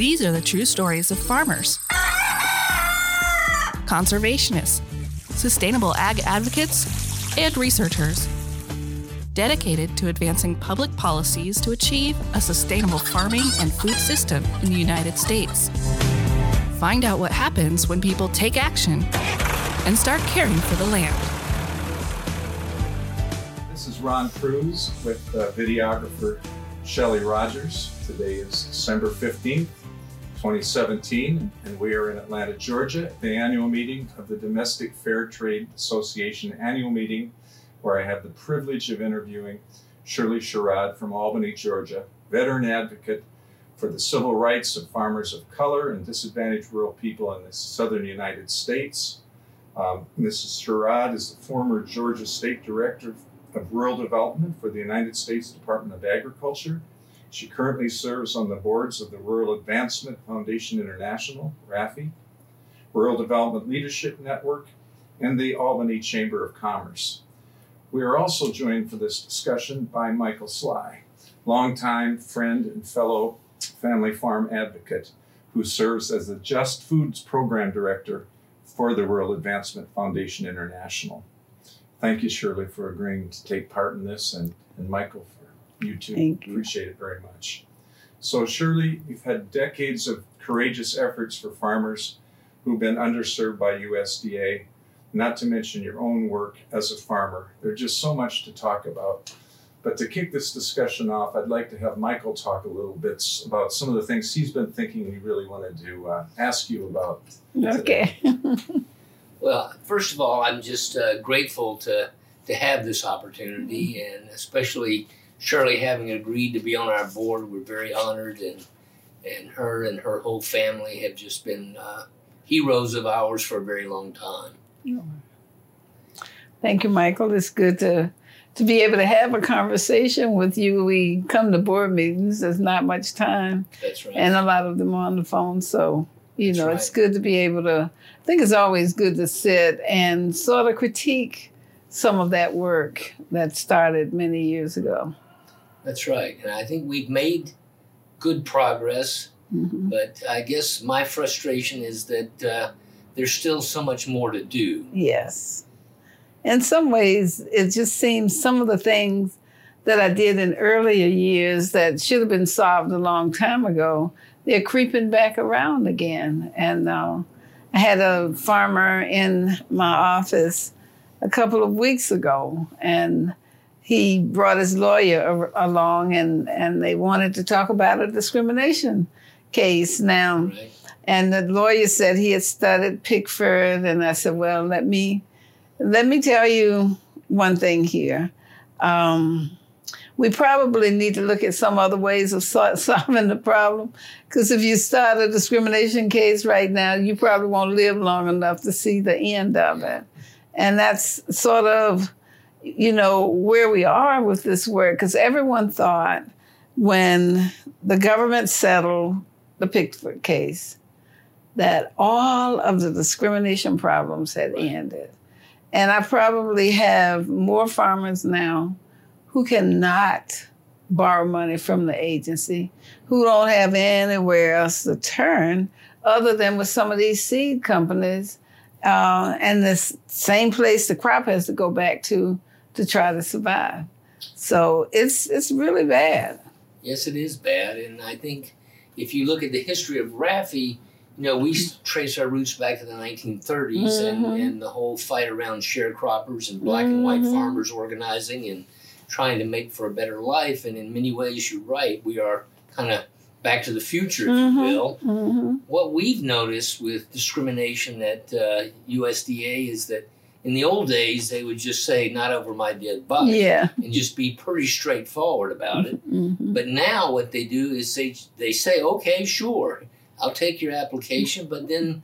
These are the true stories of farmers, conservationists, sustainable ag advocates, and researchers dedicated to advancing public policies to achieve a sustainable farming and food system in the United States. Find out what happens when people take action and start caring for the land. This is Ron Cruz with uh, videographer Shelly Rogers. Today is December 15th, 2017, and we are in Atlanta, Georgia, at the annual meeting of the Domestic Fair Trade Association annual meeting, where I have the privilege of interviewing Shirley Sherrod from Albany, Georgia, veteran advocate for the civil rights of farmers of color and disadvantaged rural people in the southern United States. Um, Mrs. Sherrod is the former Georgia State Director of Rural Development for the United States Department of Agriculture. She currently serves on the boards of the Rural Advancement Foundation International, RAFI, Rural Development Leadership Network, and the Albany Chamber of Commerce. We are also joined for this discussion by Michael Sligh, longtime friend and fellow family farm advocate who serves as the Just Foods Program Director for the Rural Advancement Foundation International. Thank you, Shirley, for agreeing to take part in this, and, and Michael, you too. Thank you. Appreciate it very much. So, Shirley, you've had decades of courageous efforts for farmers who've been underserved by USDA, not to mention your own work as a farmer. There's just so much to talk about. But to kick this discussion off, I'd like to have Michael talk a little bit about some of the things he's been thinking and he really wanted to uh, ask you about. Okay. Well, first of all, I'm just uh, grateful to to have this opportunity, and especially Shirley having agreed to be on our board. We're very honored, and and her and her whole family have just been uh, heroes of ours for a very long time. Thank you, Michael. It's good to to be able to have a conversation with you. We come to board meetings. There's not much time, That's right. and a lot of them are on the phone. So you That's know, right. it's good to be able to. I think it's always good to sit and sort of critique some of that work that started many years ago. That's right, and I think we've made good progress. Mhm. But I guess my frustration is that uh, there's still so much more to do. Yes. In some ways, it just seems some of the things that I did in earlier years that should have been solved a long time ago, they're creeping back around again. And uh, I had a farmer in my office a couple of weeks ago, and he brought his lawyer a- along, and, and they wanted to talk about a discrimination case. Now, Right? and the lawyer said he had studied Pigford, and I said, "Well, let me let me tell you one thing here. Um, we probably need to look at some other ways of sol- solving the problem. Because if you start a discrimination case right now, you probably won't live long enough to see the end of it. And that's sort of, you know, where we are with this work. Because everyone thought when the government settled the Pigford case that all of the discrimination problems had ended. And I probably have more farmers now who cannot borrow money from the agency, who don't have anywhere else to turn other than with some of these seed companies. Uh, and the same place the crop has to go back to to try to survive. So it's it's really bad. Yes, it is bad, and I think if you look at the history of RAFI, you know, we trace our roots back to the 1930s and, Mhm. and the whole fight around sharecroppers and black and white Mhm. farmers organizing and trying to make for a better life. And in many ways, you're right. We are kind of back to the future, if Mhm. you will. hmm What we've noticed with discrimination at uh, USDA is that in the old days, they would just say, not over my dead body, Yeah. and just be pretty straightforward about it. hmm But now what they do is they they say, okay, sure, I'll take your application, but then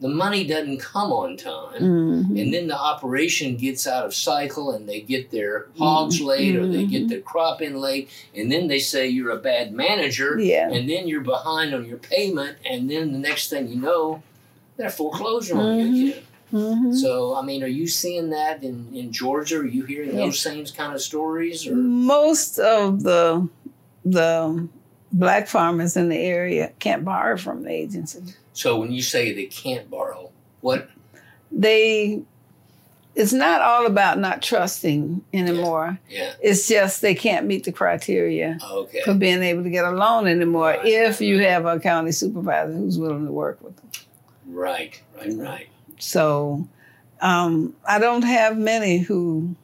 the money doesn't come on time. hmm And then the operation gets out of cycle and they get their hogs late or they get Mhm. their crop in late. And then they say you're a bad manager. Yeah. And then you're behind on your payment. And then the next thing you know, they're foreclosure on you again. Hmm So, I mean, are you seeing that in, in Georgia? Are you hearing those same kind of stories? Or Most of the the black farmers in the area can't borrow from the agency. So when you say they can't borrow, what? They, it's not all about not trusting anymore. Yeah. It's just they can't meet the criteria Okay. for being able to get a loan anymore Right, if you have a county supervisor who's willing to work with them. Right. Right. Mm-hmm. Right. So um, I don't have many who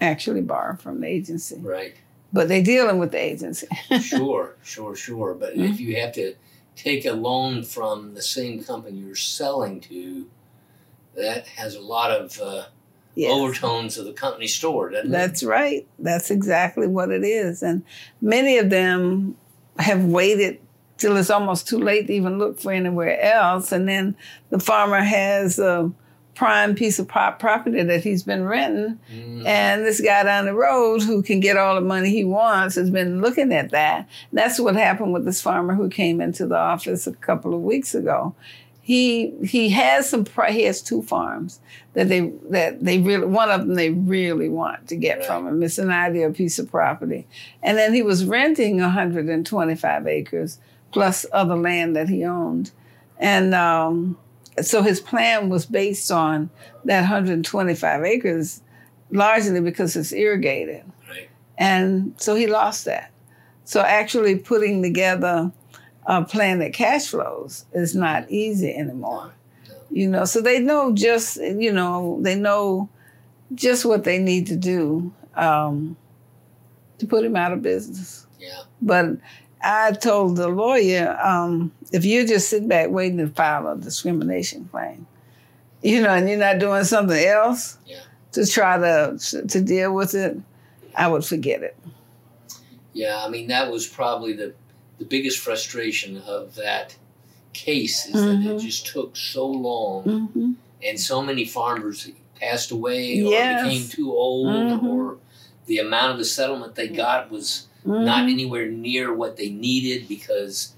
actually borrow from the agency, Right. but they're dealing with the agency. Sure. Sure. Sure. But Mm-hmm. if you have to take a loan from the same company you're selling to, that has a lot of uh, Yes. overtones of the company store, doesn't That's right. That's exactly what it is. And many of them have waited till it's almost too late to even look for anywhere else. And then the farmer has a prime piece of prop- property that he's been renting. Mm, And this guy down the road who can get all the money he wants has been looking at that. That's what happened with this farmer who came into the office a couple of weeks ago. He he has some he has two farms that they that they really one of them they really want to get from him. It's an ideal piece of property. And then he was renting 125 acres plus other land that he owned. And um, so his plan was based on that 125 acres largely because it's irrigated. Right. And so he lost that. So actually putting together a plan that cash flows is not easy anymore. You know, so they know just, you know, they know just what they need to do um, to put him out of business. Yeah. But I told the lawyer, um, if you just sit back waiting to file a discrimination claim, you know, and you're not doing something else Yeah. to try to to deal with it, I would forget it. Yeah, I mean that was probably the the biggest frustration of that case is that it Mhm. just took so long, Mm-hmm. and so many farmers passed away or Yes. became too old, Mhm. or the amount of the settlement they got was not anywhere near what they needed because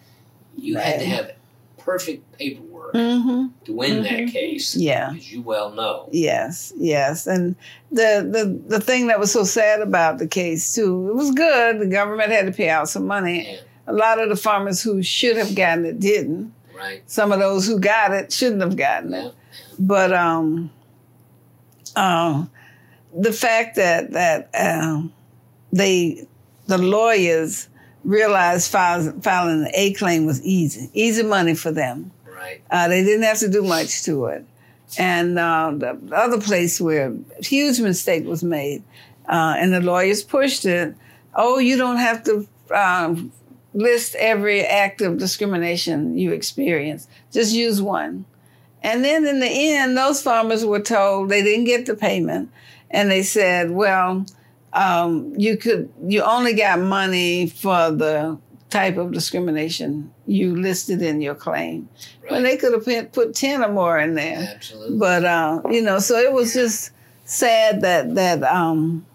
you had to have perfect paperwork Mm-hmm. to win that Mhm. case, Yeah. as you well know. Yes, yes. And the, the the thing that was so sad about the case too, it was good. The government had to pay out some money. Yeah. A lot of the farmers who should have gotten it didn't. Right? Some of those who got it shouldn't have gotten it. But um, um, the fact that that um, they the lawyers realized filing, filing an A claim was easy, easy money for them. Right. Uh, they didn't have to do much to it. And uh, the other place where a huge mistake was made, uh, and the lawyers pushed it. Oh, you don't have to um, list every act of discrimination you experience. Just use one. And then in the end, those farmers were told they didn't get the payment, and they said, "Well, um, you could you only got money for the type of discrimination you listed in your claim." Right. When they could have put, ten or more in there, Absolutely. but uh, you know, so it was just sad that that um,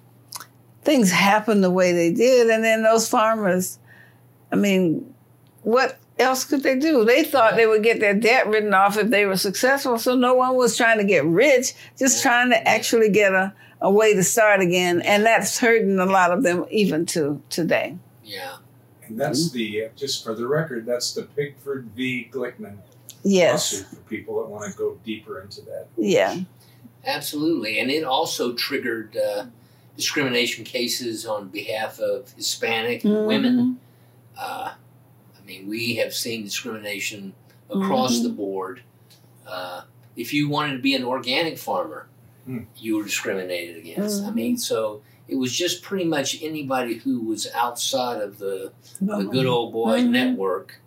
things happened the way they did, and then those farmers, I mean, what else could they do? They thought they would get their debt written off if they were successful, so no one was trying to get rich, just trying to actually get a, a way to start again, and that's hurting a lot of them even to today. yeah. And that's the, just for the record, that's the Pigford v. Glickman Yes, lawsuit for people that want to go deeper into that. yeah, Absolutely, and it also triggered uh, discrimination cases on behalf of Hispanic Mm-hmm. women. Uh, I mean, we have seen discrimination across Mhm. the board. Uh, if you wanted to be an organic farmer, Hmm. you were discriminated against. I Mhm. mean, so it was just pretty much anybody who was outside of the, the good old boys Mhm. network.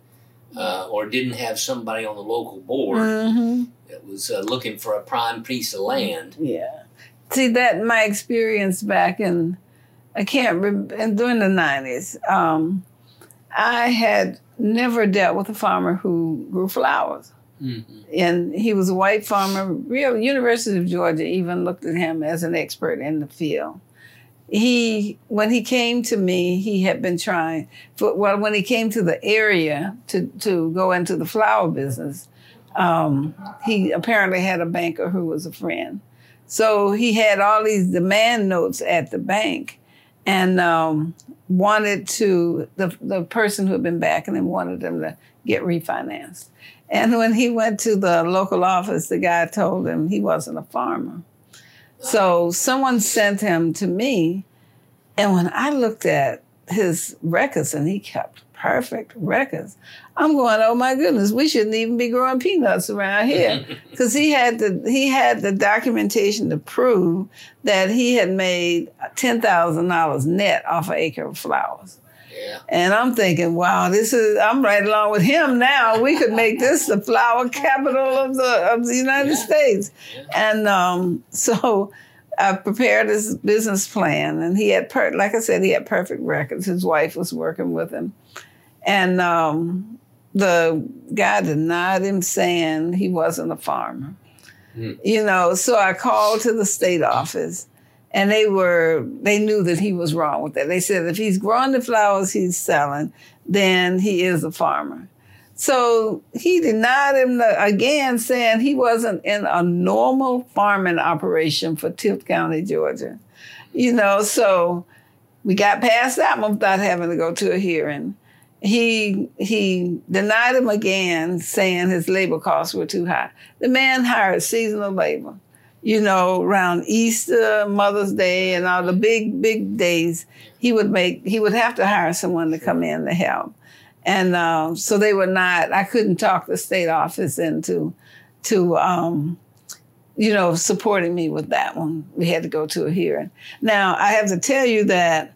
Uh, or didn't have somebody on the local board Mhm. that was uh, looking for a prime piece of land. Yeah. See that my experience back in I can't remember and during the nineties. Um, I had never dealt with a farmer who grew flowers, Mm-hmm. and he was a white farmer. Real University of Georgia even looked at him as an expert in the field. He when he came to me, he had been trying. For, well, when he came to the area to to go into the flower business, um, he apparently had a banker who was a friend. So he had all these demand notes at the bank. and um, wanted to the the person who had been backing him wanted him to get refinanced. And when he went to the local office, the guy told him he wasn't a farmer. So someone sent him to me, and when I looked at his records, and he kept perfect records, I'm going, oh my goodness, we shouldn't even be growing peanuts around here, because he had the he had the documentation to prove that he had made ten thousand dollars net off an acre of flowers. Yeah. And I'm thinking, wow, this is I'm right along with him now. We could make this the flower capital of the of the United Yeah. States. Yeah. And um, so I prepared his business plan, and he had, per- like I said, he had perfect records. His wife was working with him, and um, the guy denied him, saying he wasn't a farmer. Hmm. You know, so I called to the state office, and they were they knew that he was wrong with that. They said if he's growing the flowers he's selling, then he is a farmer. So he denied him the, again, saying he wasn't in a normal farming operation for Tift County, Georgia. You know, so we got past that one without having to go to a hearing. He he denied him again, saying his labor costs were too high. The man hired seasonal labor, you know, around Easter, Mother's Day, and all the big big days. He would make he would have to hire someone to come in to help and um, so they were not. I couldn't talk the state office into to um, you know supporting me with that one. We had to go to a hearing. Now I have to tell you that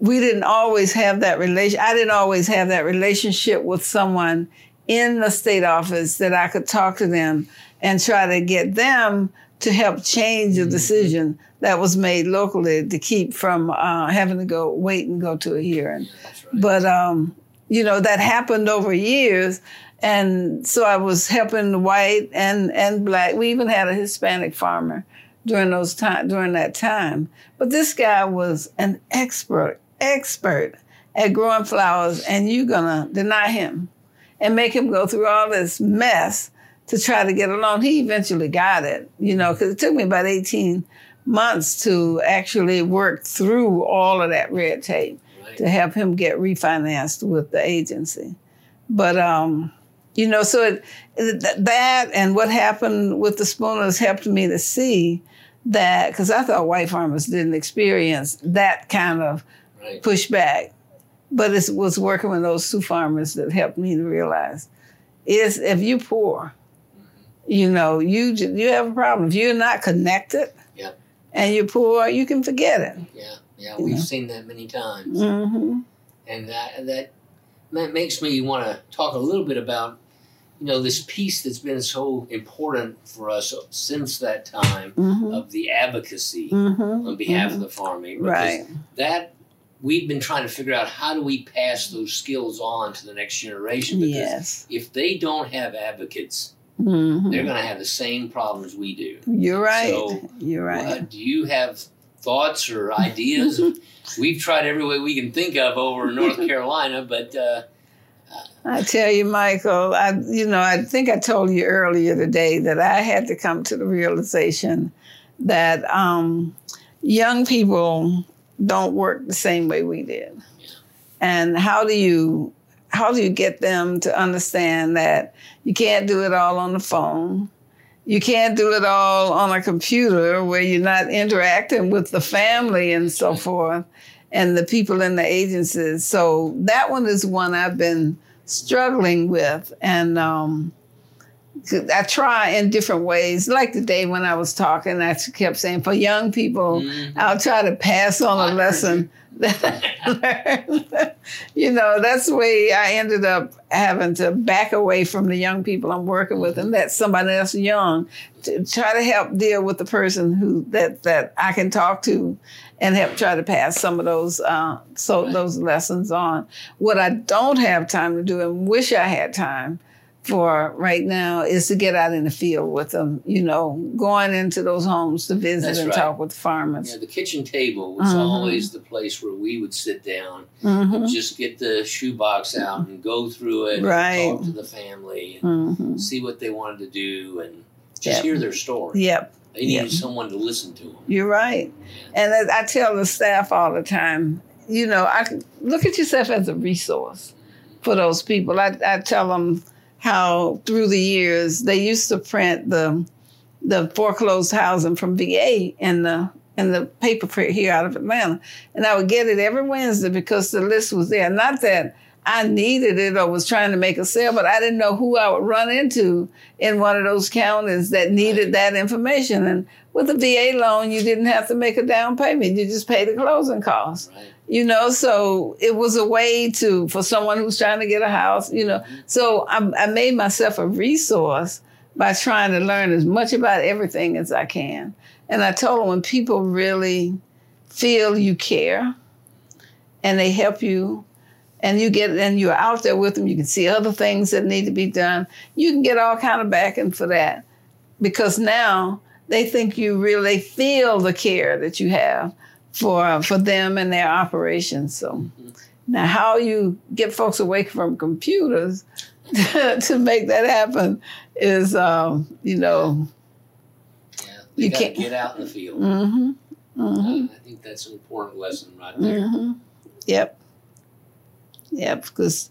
we didn't always have that relation. I didn't always have that relationship with someone in the state office that I could talk to them and try to get them to help change the decision that was made locally to keep from uh, having to go wait and go to a hearing. Right. But um, you know that happened over years, and so I was helping the white and and black. We even had a Hispanic farmer during those time during that time. But this guy was an expert, expert at growing flowers, and you're gonna deny him and make him go through all this mess to try to get along. He eventually got it, you know, because it took me about 18 months to actually work through all of that red tape right. to help him get refinanced with the agency. But um, you know, so it, it, that and what happened with the Spooners helped me to see that because I thought white farmers didn't experience that kind of Right. pushback, but it was working with those two farmers that helped me to realize is if you poor, you know, you you have a problem. If you're not connected, Yep. and you're poor, you can forget it. Yeah. Yeah. We've know. seen that many times. hmm and that that that makes me want to talk a little bit about you know this piece that's been so important for us since that time hmm of the advocacy hmm on behalf of the farming Right. that we've been trying to figure out how do we pass those skills on to the next generation because Yes. if they don't have advocates hmm they're going to have the same problems we do You're right. So, You're right. Uh, do you have thoughts or ideas we've tried every way we can think of over in north carolina but uh, I tell you, Michael, I you know, I think I told you earlier today that I had to come to the realization that um, young people don't work the same way we did. And how do you how do you get them to understand that you can't do it all on the phone? You can't do it all on a computer where you're not interacting with the family and so forth and the people in the agencies. So that one is one I've been struggling with. And um, I try in different ways. Like the day when I was talking, I kept saying, for young people, Mhm. I'll try to pass on a lesson that I learned. you know, that's the way I ended up having to back away from the young people I'm working with and let somebody else young to try to help deal with the person who that that I can talk to and help try to pass some of those uh, so those lessons on. What I don't have time to do and wish I had time for right now is to get out in the field with them, you know, going into those homes to visit That's and right. talk with farmers. Yeah, the kitchen table was Mhm. always the place where we would sit down, hmm just get the shoebox out and go through it, Right. and talk to the family, and hmm see what they wanted to do, and just Yep. hear their story. Yep. They needed Yeah. someone to listen to them. You're right. And I tell the staff all the time, you know, I look at yourself as a resource for those people. I, I tell them how through the years they used to print the the foreclosed housing from VA in the in the paper print here out of Atlanta, and I would get it every Wednesday because the list was there. Not that I needed it or was trying to make a sale, but I didn't know who I would run into in one of those counties that needed that information. And with a VA loan, you didn't have to make a down payment; you just pay the closing costs Right. You know so it was a way to for someone who's trying to get a house you know. Mm-hmm. So I, I made myself a resource by trying to learn as much about everything as i can. And i told them when people really feel you care and they help you and you get and you're out there with them you can see other things that need to be done you can get all kind of backing for that. Because now they think you really feel the care that you have for for them and their operations. So now, how you get folks away from computers to make that happen is, um, you know, Yeah. You can't- get out in the field. mm-hmm, mm-hmm, Uh, I think that's an important lesson right there. mm-hmm. Yep, yep. Because,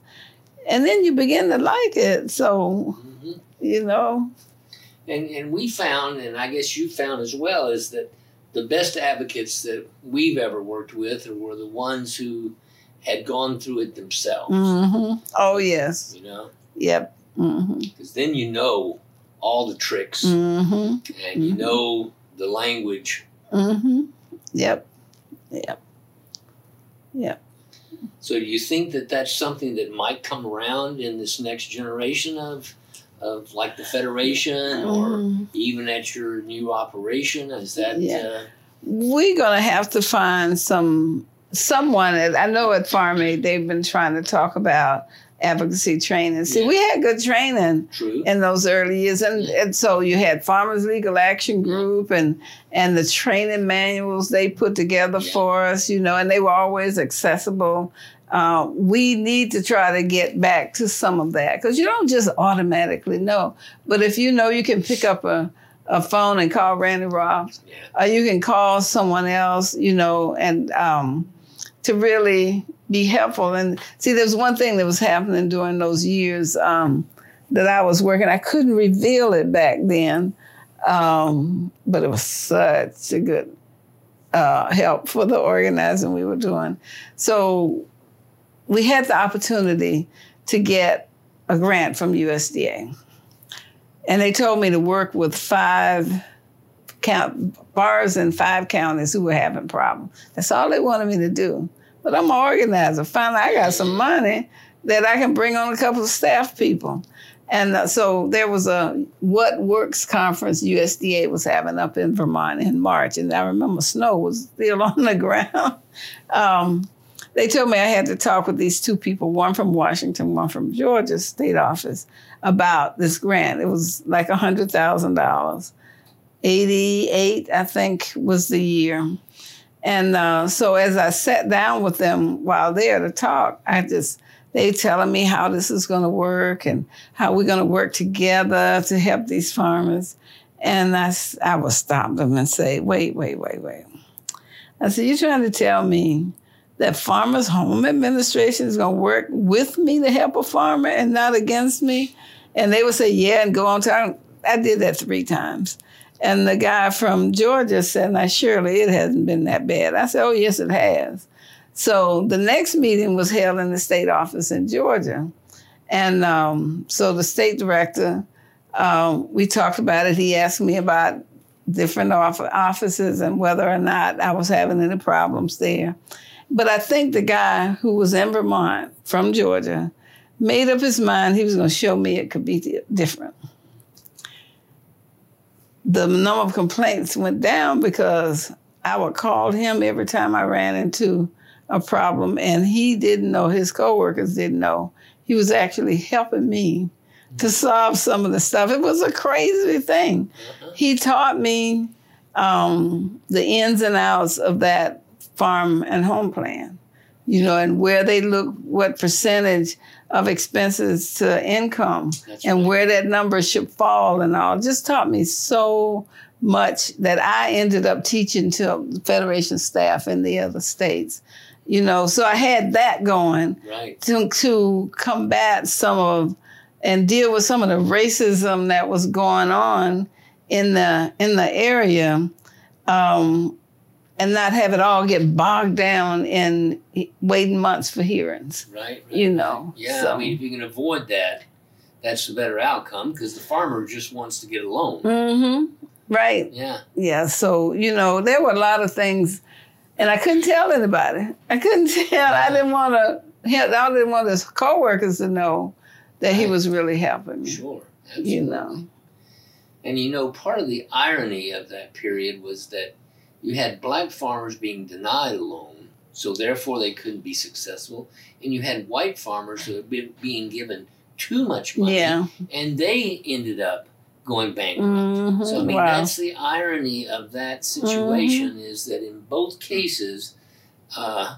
and then you begin to like it. So hmm you know, And and we found, and I guess you found as well, is that the best advocates that we've ever worked with were the ones who had gone through it themselves. hmm oh yes, You know, yep, mm-hmm, because then you know all the tricks. Mm-hmm, and you Mhm. know the language. mm-hmm, yep, yep, yep. So do you think that that's something that might come around in this next generation of of like the federation or Mhm. even at your new operation? Is that Yeah. uh, we're gonna have to find some someone. I know at Farm Aid they've been trying to talk about advocacy training. See, Yeah. we had good training true? in those early years, and, and so you had Farmers Legal Action Group and and the training manuals they put together Yeah. for us, you know, and they were always accessible. Uh, we need to try to get back to some of that because you don't just automatically know. But if you know you can pick up a, a phone and call Randy Yeah. or you can call someone else, you know, and um, to really be helpful. And see, there's one thing that was happening during those years um, that I was working. I couldn't reveal it back then, um, but it was such a good uh, help for the organizing we were doing. So we had the opportunity to get a grant from USDA. And they told me to work with five count bars in five counties who were having problems. That's all they wanted me to do. But I'm an organizer. Finally, I got some money that I can bring on a couple of staff people. And uh, so there was a What Works conference USDA was having up in Vermont in March. And I remember snow was still on the ground. Um, they told me I had to talk with these two people, one from Washington, one from Georgia state office, about this grant. It was like $100,000. 88, I think, was the year. And uh, so as I sat down with them while there to talk, I just, they telling me how this is going to work and how we're going to work together to help these farmers. And I, I would stop them and say, wait, wait, wait, wait. I said, you're trying to tell me that Farmers Home Administration is going to work with me to help a farmer and not against me? And they would say, yeah, and go on to, I did that three times. And the guy from Georgia said, now, surely it hasn't been that bad. I said, oh, yes, it has. So the next meeting was held in the state office in Georgia. And um, so the state director, um, we talked about it. He asked me about different off- offices and whether or not I was having any problems there. But I think the guy who was in Vermont from Georgia made up his mind he was going to show me it could be different. The number of complaints went down because I would call him every time I ran into a problem, and he didn't know, his coworkers didn't know. He was actually helping me to solve some of the stuff. It was a crazy thing. He taught me um, the ins and outs of that farm and home plan, you know, and where they look, what percentage of expenses to income That's and right. where that number should fall and all. Just taught me so much that I ended up teaching to the Federation staff in the other states. You know, so I had that going Right. to, to combat some of and deal with some of the racism that was going on in the in the area um, and not have it all get bogged down in waiting months for hearings Right. right. you know Yeah, so. I mean, if you can avoid that, that's the better outcome because the farmer just wants to get a loan. Mm-hmm. right Yeah. yeah so you know there were a lot of things and i couldn't tell anybody i couldn't tell i didn't want to i didn't want his coworkers to know that he was really helping me Sure. Absolutely. you know And you know, part of the irony of that period was that you had black farmers being denied a loan, so therefore they couldn't be successful, and you had white farmers who had been being given too much money, yeah and they ended up going bankrupt. Mhm. So I mean, wow that's the irony of that situation is that in both cases, uh,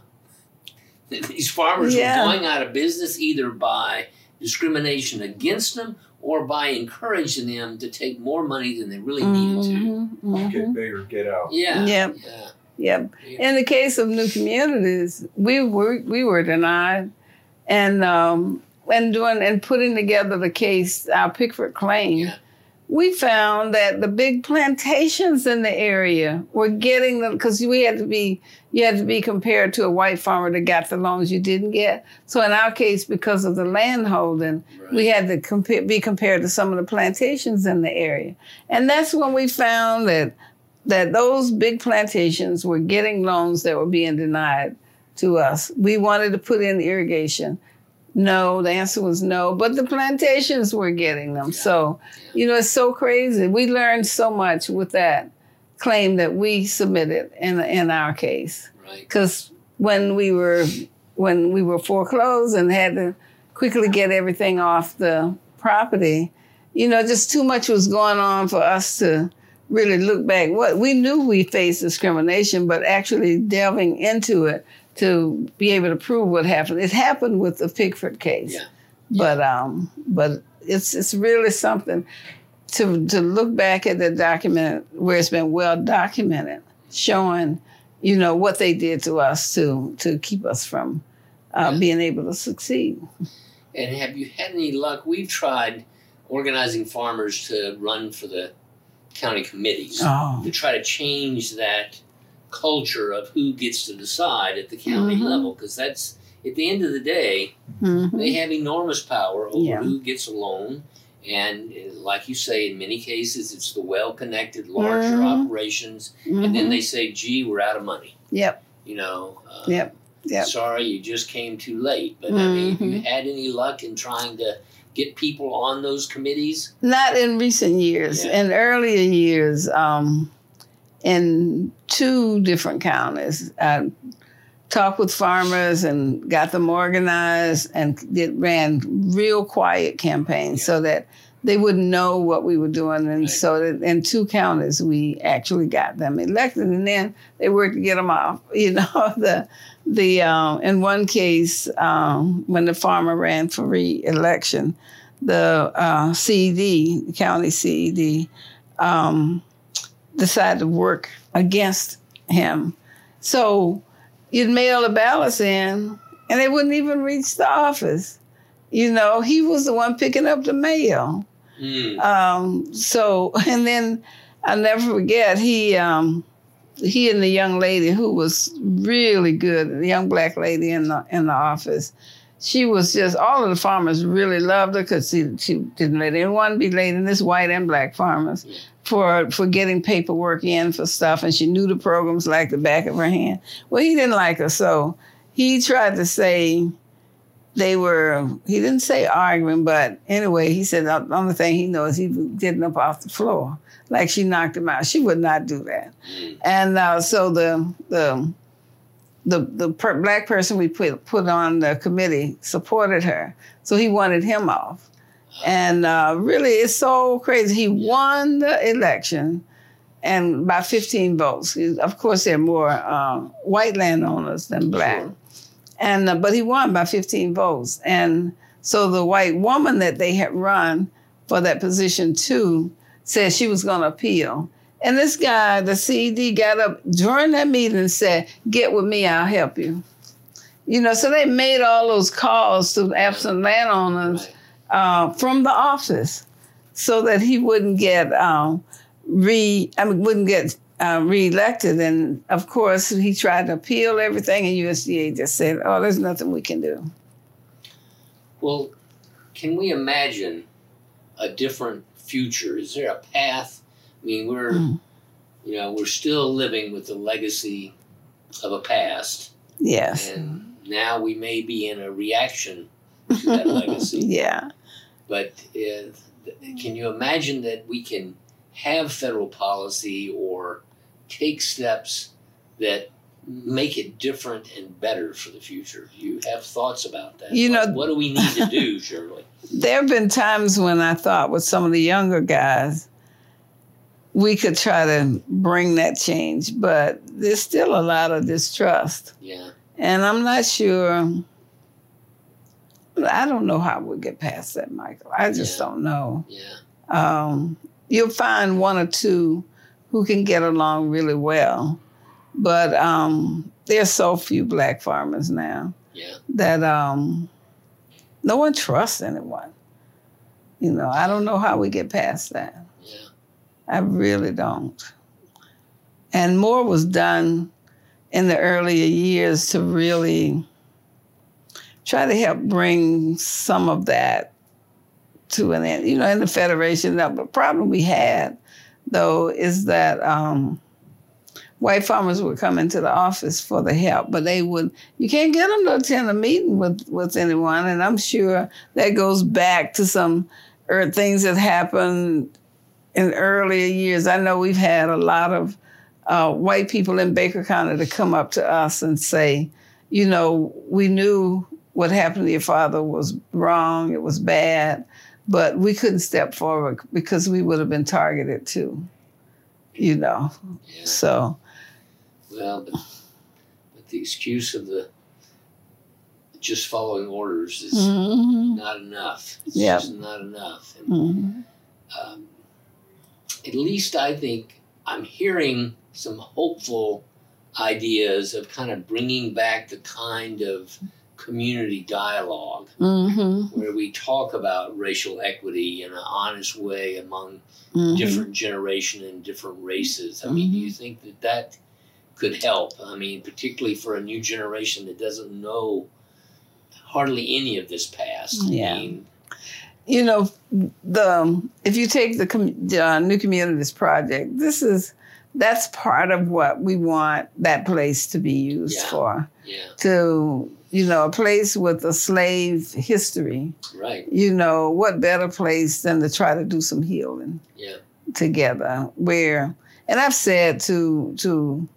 these farmers Yeah. were going out of business either by discrimination against them or by encouraging them to take more money than they really needed to. Mhm, mhm. Get bigger, get out. Yeah. Yep. Yeah. Yep. Yeah. In the case of new communities, we were we were denied, and um, and doing and putting together the case, our Pigford claim, Yeah. We found that the big plantations in the area were getting them because we had to be you had to be compared to a white farmer that got the loans you didn't get. So in our case, because of the land holding, Right. we had to compare, be compared to some of the plantations in the area, and that's when we found that that those big plantations were getting loans that were being denied to us. We wanted to put in irrigation. No, the answer was no, but the plantations were getting them. So, you know, it's so crazy. We learned so much with that claim that we submitted in in our case right. because when we were when we were foreclosed and had to quickly get everything off the property, you know, just too much was going on for us to really look back. What we knew we faced discrimination, but actually delving into it to be able to prove what happened. It happened with the Pigford case, Yeah. but um, but it's it's really something to to look back at the document where it's been well documented, showing, you know, what they did to us to to keep us from uh, Yeah. being able to succeed. And have you had any luck? We've tried organizing farmers to run for the county committees Oh, to try to change that culture of who gets to decide at the county Mhm. level because that's at the end of the day mhm. they have enormous power over Yeah. who gets a loan and uh, like you say in many cases it's the well-connected larger Mhm. operations and then Mhm. they say gee we're out of money Yep. you know uh, Yep. Yep. sorry you just came too late but i mean have you Mhm. had any luck in trying to get people on those committees Not in recent years. Yeah. In earlier years, um, in two different counties, I talked with farmers and got them organized and did, ran real quiet campaigns so that they wouldn't know what we were doing. And Right. so that in two counties, we actually got them elected. And then they worked to get them off. You know, the the um, in one case um, when the farmer ran for re-election, the uh, CED, the county CED, um, decided to work against him. So you'd mail the ballots in, and they wouldn't even reach the office. You know, he was the one picking up the mail. mm. Um, so, and then I'll never forget, he, um, he and the young lady who was really good, the young black lady in the, in the office, she was just, all of the farmers really loved her because she, she didn't let anyone be late, and this white and black farmers, for, for getting paperwork in for stuff. And she knew the programs like the back of her hand. Well, he didn't like her. So he tried to say, they were he didn't say arguing but anyway he said the only thing he knows he was getting up off the floor like she knocked him out she would not do that Mm. and uh, so the the the the per- black person we put put on the committee supported her. So he wanted him off. And uh, really it's so crazy. He won the election and by 15 votes. Of course there are more uh, white landowners than black. Sure. and uh, but he won by 15 votes. And so the white woman that they had run for that position too said she was going to appeal And this guy, the CED, got up during that meeting and said, Get with me, I'll help you. You know, so they made all those calls to absent landowners uh, from the office so that he wouldn't get um, re I mean wouldn't get uh, reelected. And of course, he tried to appeal everything, and USDA just said, "Oh, there's nothing we can do." Well, can we imagine a different future? Is there a path? I mean, we're Mm. you know we're still living with the legacy of a past, Yes. and now we may be in a reaction to that legacy. Yeah. But uh, can you imagine that we can have federal policy or take steps that make it different and better for the future? You have thoughts about that? You what, know- what do we need to do, Shirley? There have been times when I thought with some of the younger guys, we could try to bring that change, but there's still a lot of distrust. Yeah, And I'm not sure. I don't know how we get past that, Michael. I just Yeah. don't know. yeah, Um, you'll find one or two who can get along really well, but um, there's so few black farmers now yeah. that um, no one trusts anyone. You know, I don't know how we get past that. I really don't. And more was done in the earlier years to really try to help bring some of that to an end. You know, in the Federation, the problem we had, though, is that um, white farmers would come into the office for the help, but they would, you can't get them to attend a meeting with, with anyone. And I'm sure that goes back to some er, things that happened in earlier years. I know we've had a lot of uh, white people in Baker County to come up to us and say, you know, we knew what happened to your father was wrong, it was bad, but we couldn't step forward because we would have been targeted too, you know. yeah. So, Well, but, but the excuse of the just following orders is mhm, not enough. It's Yep. just not enough. And, mhm. um, at least I think I'm hearing some hopeful ideas of kind of bringing back the kind of community dialogue Mhm, where we talk about racial equity in an honest way among mhm. different generation and different races. I mean, do you think that that could help? I mean, particularly for a new generation that doesn't know hardly any of this past. Yeah. I mean, you know, the if you take the, com- uh, New Communities Project, this is that's part of what we want that place to be used Yeah. for. yeah, To you know, a place with a slave history. right. You know, what better place than to try to do some healing Yeah, together? Where, and I've said to to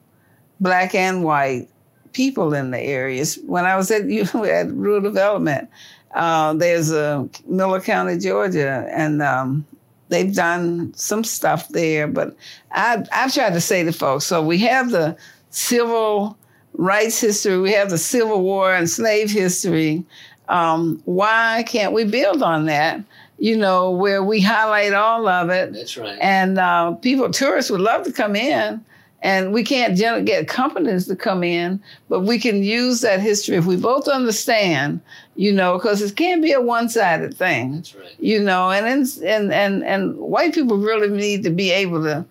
black and white people in the areas when I was at you at rural development. Uh, there's a Miller County, Georgia, and um, they've done some stuff there. But I, I've tried to say to folks, so we have the civil rights history, we have the Civil War and slave history. Um, why can't we build on that? You know, where we highlight all of it, that's right. and uh, people, tourists would love to come in, and we can't get companies to come in, but we can use that history if we both understand, you know, because it can't be a one-sided thing, that's right. you know, and and and and white people really need to be able to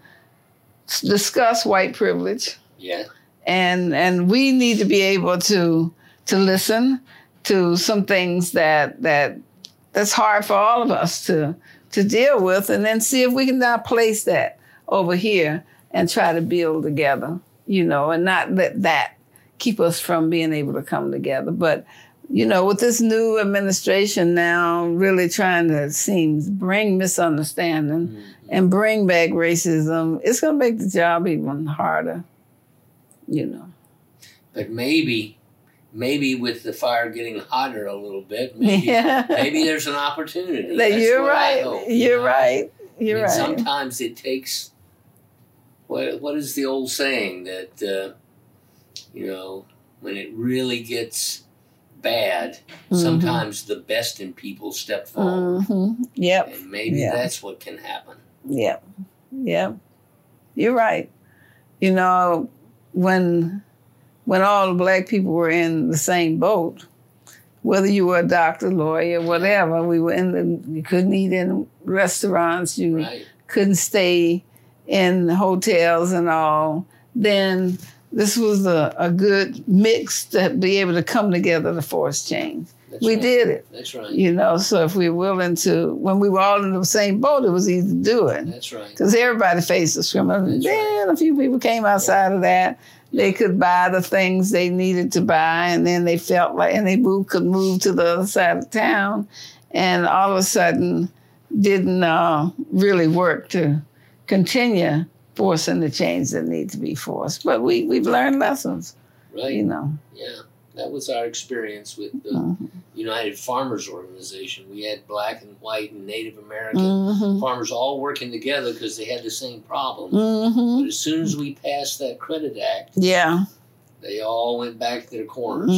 discuss white privilege, Yeah, and and we need to be able to to listen to some things that that that's hard for all of us to to deal with and then see if we can now place that over here and try to build together you know and not let that keep us from being able to come together. But you know with this new administration now really trying to seems bring misunderstanding Mhm. and bring back racism it's going to make the job even harder you know but maybe, maybe with the fire getting hotter a little bit, maybe, yeah maybe there's an opportunity. You're right. hope, you You're know? right. You're I mean, right. Sometimes it takes. What what is the old saying that uh, you know when it really gets bad, Mhm. sometimes the best in people step forward, hmm Yep. and maybe Yeah. that's what can happen. Yep. Yep. You're right. You know, when when all the black people were in the same boat, whether you were a doctor, lawyer, whatever, we were in the you couldn't eat in restaurants, you Right. couldn't stay in hotels and all, then this was a, a good mix to be able to come together to force change. That's we right. did it. That's right. You know, so if we were willing to, when we were all in the same boat, it was easy to do it. That's right. Because everybody faced discrimination. That's right. Then a few people came outside of that. They could buy the things they needed to buy, and then they felt like, and they moved, could move to the other side of town, and all of a sudden didn't uh, really work to continue forcing the change that needs to be forced. But we, we've learned lessons, Right. you know. Yeah. That was our experience with the Mhm. United Farmers Organization. We had black and white and Native American Mhm. farmers all working together because they had the same problem. Mhm. But as soon as we passed that Credit Act, Yeah. they all went back to their corners.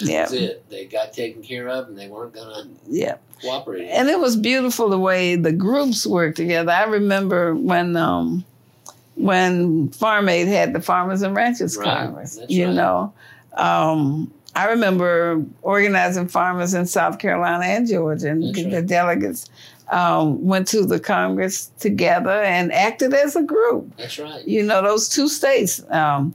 Yeah. it. They got taken care of and they weren't going to Yeah. cooperate. and it was beautiful the way the groups worked together. I remember when um, when Farm Aid had the Farmers and Ranchers Right, Congress. that's You right. know, um, I remember organizing farmers in South Carolina and Georgia, and That's the right. delegates um, went to the Congress together and acted as a group. That's right. You know, those two states. Um,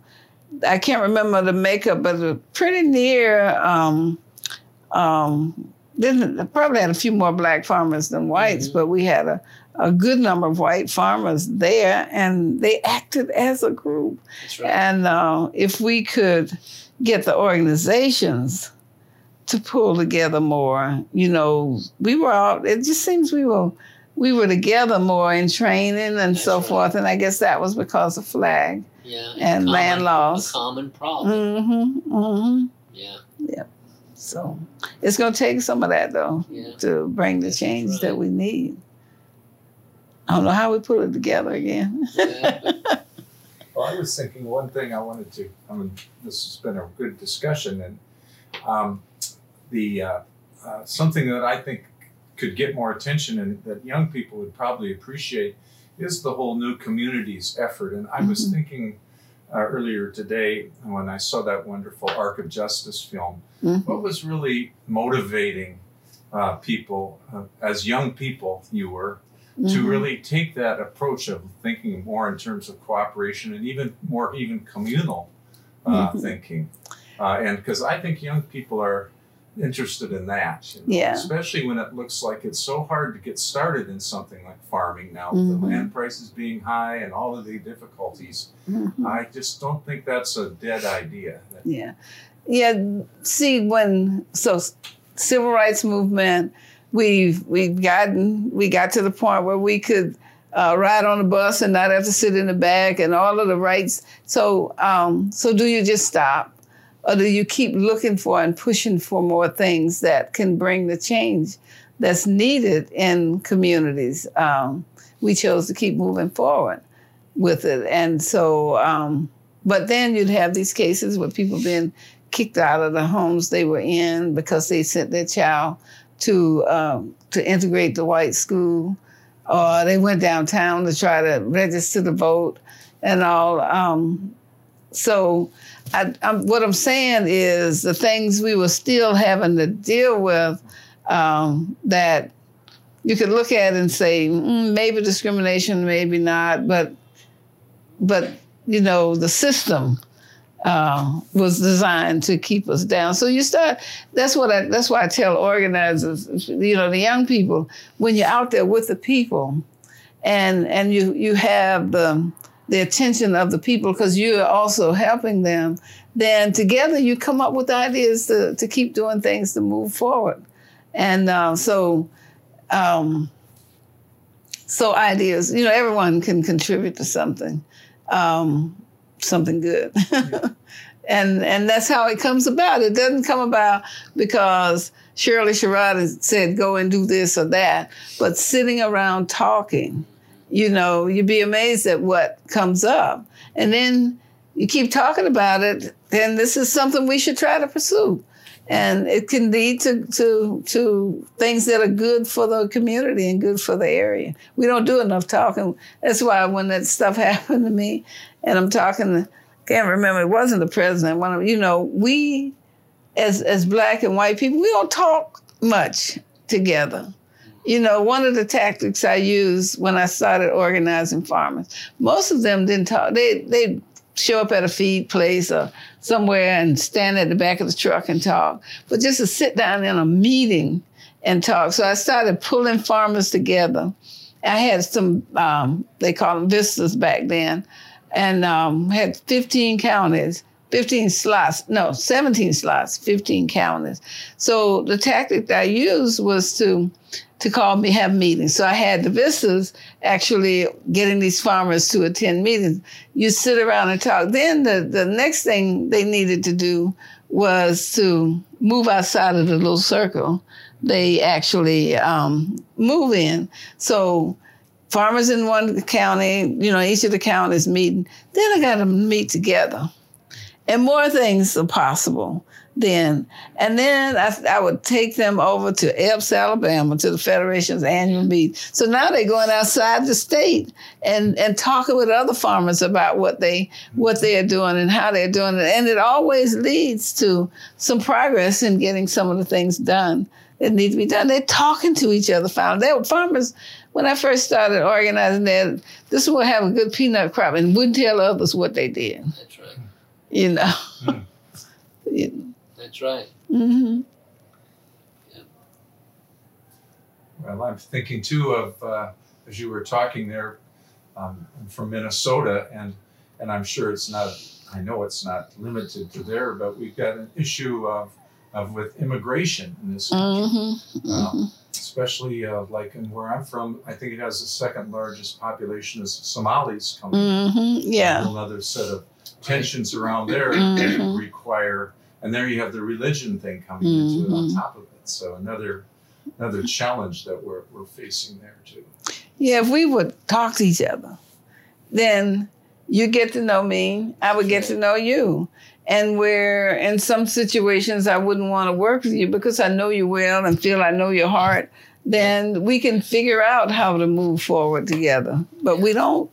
I can't remember the makeup, but it was pretty near. Um, um, didn't probably had a few more black farmers than whites, Mhm. but we had a, a good number of white farmers there, and they acted as a group. That's right. And uh, if we could get the organizations to pull together more, you know, we were all. It just seems we were we were together more in training and That's so right. forth. And I guess that was because of flag. Yeah. and a land common- laws. A common problem. Mm-hmm. Mm-hmm. Yeah. So it's gonna take some of that though Yeah. to bring the That's change right. that we need. I don't know how we put it together again. yeah. Well, I was thinking one thing I wanted to, I mean, this has been a good discussion and um, the, uh, uh, something that I think could get more attention and that young people would probably appreciate is the whole new communities effort. And I was Mhm. thinking uh, earlier today when I saw that wonderful Arc of Justice film, Mhm. what was really motivating uh, people, uh, as young people you were, to Mhm. really take that approach of thinking more in terms of cooperation and even more even communal uh, Mhm. thinking uh, and because i think young people are interested in that you know, Yeah. especially when it looks like it's so hard to get started in something like farming now Mhm. with the land prices being high and all of the difficulties Mhm. i just don't think that's a dead idea Yeah. Yeah. See, when so civil rights movement, we've we've gotten we got to the point where we could uh, ride on the bus and not have to sit in the back and all of the rights. So um, so do you just stop, or do you keep looking for and pushing for more things that can bring the change that's needed in communities? Um, we chose to keep moving forward with it, and so. Um, but then you'd have these cases where people being kicked out of the homes they were in because they sent their child to um, to integrate the white school, or they went downtown to try to register to vote, and all. Um, so, I, I'm, what I'm saying is the things we were still having to deal with um, that you could look at and say mm, maybe discrimination, maybe not, but but you know the system uh, was designed to keep us down. So you start. That's what I. That's why I tell organizers, you know, the young people, when you're out there with the people, and and you you have the the attention of the people because you're also helping them. Then together you come up with ideas to to keep doing things to move forward, and uh, so. Um, so ideas, you know, everyone can contribute to something, um, something good. and and that's how it comes about. It doesn't come about because Shirley Sherrod said go and do this or that, but sitting around talking, you know, you'd be amazed at what comes up. And then you keep talking about it, then this is something we should try to pursue. And it can lead to, to, to things that are good for the community and good for the area. We don't do enough talking. That's why when that stuff happened to me, and I'm talking, I can't remember, it wasn't the president. One of, you know, we as as black and white people, we don't talk much together. You know, one of the tactics I used when I started organizing farmers, most of them didn't talk. They they show up at a feed place or somewhere and stand at the back of the truck and talk. But just to sit down in a meeting and talk. So I started pulling farmers together. I had some, um, they call them vistas back then, and um, had 15 counties 15 slots, no, 17 slots, 15 counties. So the tactic that I used was to to call me have meetings. So I had the vistas actually getting these farmers to attend meetings. You sit around and talk. Then the, the next thing they needed to do was to move outside of the little circle. They actually um, move in. So farmers in one county, you know, each of the counties meeting. Then I got to meet together and more things are possible then. And then I, I, would take them over to Epes, Alabama, to the Federation's annual meet. So now they're going outside the state and, and talking with other farmers about what they what they are doing and how they're doing it. And it always leads to some progress in getting some of the things done that need to be done. They're talking to each other. They were farmers when I first started organizing that, this will have a good peanut crop and wouldn't tell others what they did. That's right you know. Mm. That's right. Mm-hmm. Well, I'm thinking too of uh, as you were talking there um, from Minnesota, and and I'm sure it's not. I know it's not limited to there, but we've got an issue of of with immigration in this country, mm-hmm. Um, especially uh, like in where I'm from. I think it has the second largest population is Somalis coming. Mm-hmm. Yeah, another set of tensions around there Mhm. require, and there you have the religion thing coming into it on mm-hmm. top of it. So another another challenge that we're we're facing there too. yeah. If we would talk to each other, then you get to know me. I would get to know you. And where in some situations I wouldn't want to work with you because I know you well and feel I know your heart, then we can figure out how to move forward together. But we don't.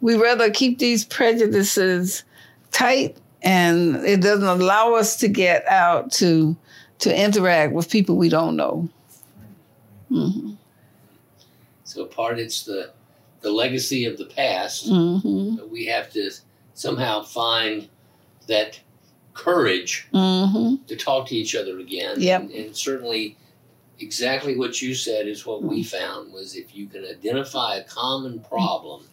We rather keep these prejudices tight and it doesn't allow us to get out to to interact with people we don't know. Mm-hmm. So part it's the the legacy of the past. Mm-hmm. We have to somehow find that courage Mm-hmm. to talk to each other again. Yep. And, and certainly exactly what you said is what we found was if you can identify a common problem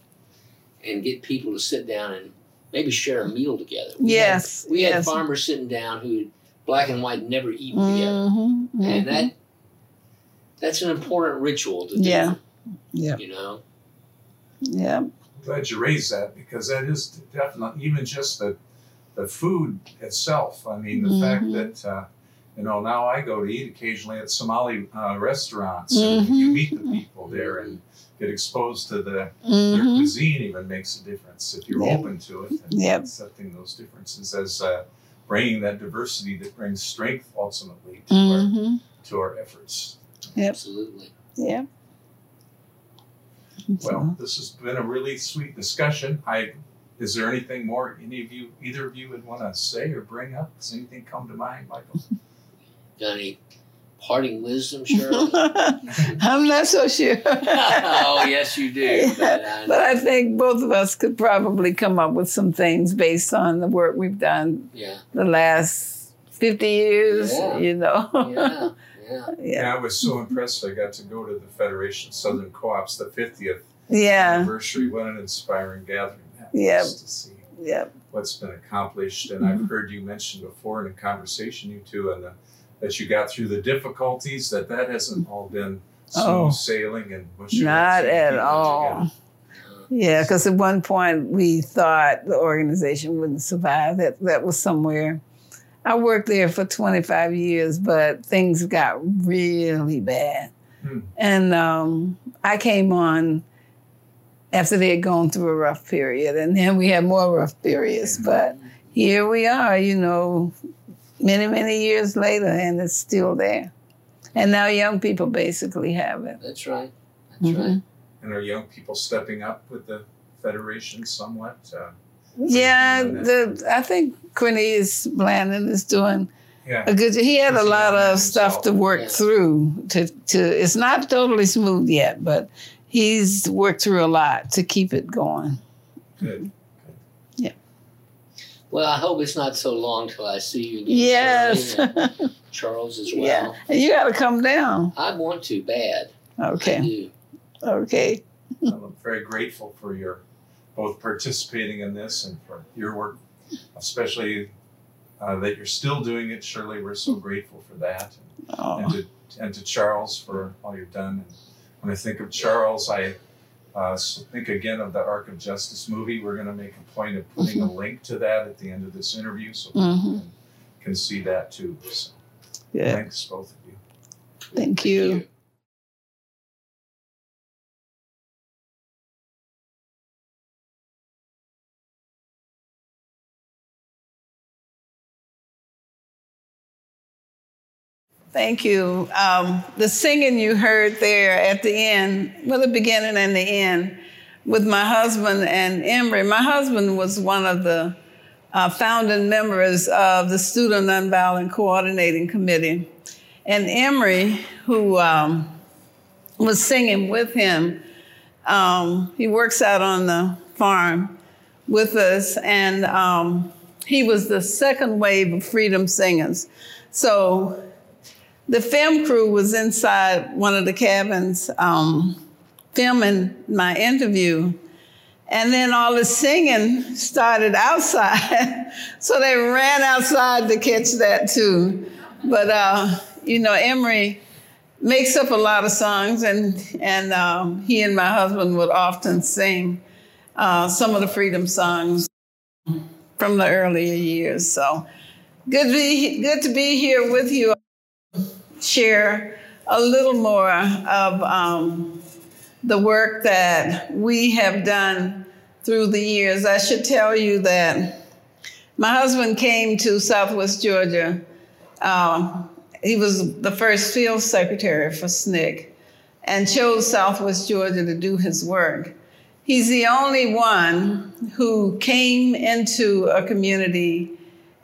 and get people to sit down and maybe share a meal together. We Yes. Had, we had farmers sitting down who black and white never eaten together. Mm-hmm. And that that's an important ritual to do. Yeah. Yeah. You know? Yeah. Glad you raised that because that is definitely even just the the food itself. I mean, the fact Mhm. that uh, you know now I go to eat occasionally at Somali uh, restaurants and you Mhm. meet the people there and get exposed to the their Mm-hmm. cuisine even makes a difference if you're Yep. open to it and Yep. accepting those differences as uh, bringing that diversity that brings strength ultimately to Mm-hmm. our to our efforts. Yep. Absolutely. Yeah. Well, this has been a really sweet discussion. I is there anything more any of you either of you would want to say or bring up? Does anything come to mind, Michael? Got any parting wisdom, Shirley? I'm not so sure. oh, yes, you do. But, uh, But I think both of us could probably come up with some things based on the work we've done yeah, the last 50 years, Yeah. you know. yeah, yeah. yeah. I was so impressed. I got to go to the Federation of Southern Co-ops, the 50th Yeah. anniversary. What an inspiring gathering that Yeah. was to see Yeah. what's been accomplished. And Mm-hmm. I've heard you mention before in a conversation, you two, and the, that you got through the difficulties. That that hasn't all been smooth Oh. sailing and Not at all. Yeah, because at one point we thought the organization wouldn't survive. That that was somewhere. I worked there for 25 years, but things got really bad. Hmm. And um, I came on after they had gone through a rough period, and then we had more rough periods. But here we are, you know, many, many years later, and it's still there. And now young people basically have it. That's right. That's Mhm. right. And are young people stepping up with the federation somewhat? Uh, Yeah, the, I think Cornelius Blanding is doing yeah. a good. He had a lot doing that of stuff to work Yeah. through. To to it's not totally smooth yet, but he's worked through a lot to keep it going. Good. Well, I hope it's not so long till I see you again. Yes. And Charles as well. yeah, and you got to come down. I want to bad. I Okay, do. okay. I'm very grateful for your both participating in this and for your work, especially uh, that you're still doing it. Shirley, we're so grateful for that. And Oh, to and to Charles for all you've done. And when I think of Charles, I uh, s- think again of the Arc of Justice movie. We're going to make a point of putting a link to that at the end of this interview, so people Mhm. can, can see that too. So good. thanks both of you. Thank you. Thank you. Um, the singing you heard there at the end, well, the beginning and the end, with my husband and Emory. My husband was one of the uh, founding members of the Student Nonviolent Coordinating Committee. And Emory, who um, was singing with him, um, he works out on the farm with us, and um, he was the second wave of freedom singers. So the film crew was inside one of the cabins um, filming my interview. And then all the singing started outside. so they ran outside to catch that too. But, uh, you know, Emery makes up a lot of songs, and, and um, he and my husband would often sing uh, some of the freedom songs from the earlier years. So good to be, good to be here with you share a little more of um, the work that we have done through the years. I should tell you that my husband came to Southwest Georgia. Um, he was the first field secretary for SNCC and chose Southwest Georgia to do his work. He's the only one who came into a community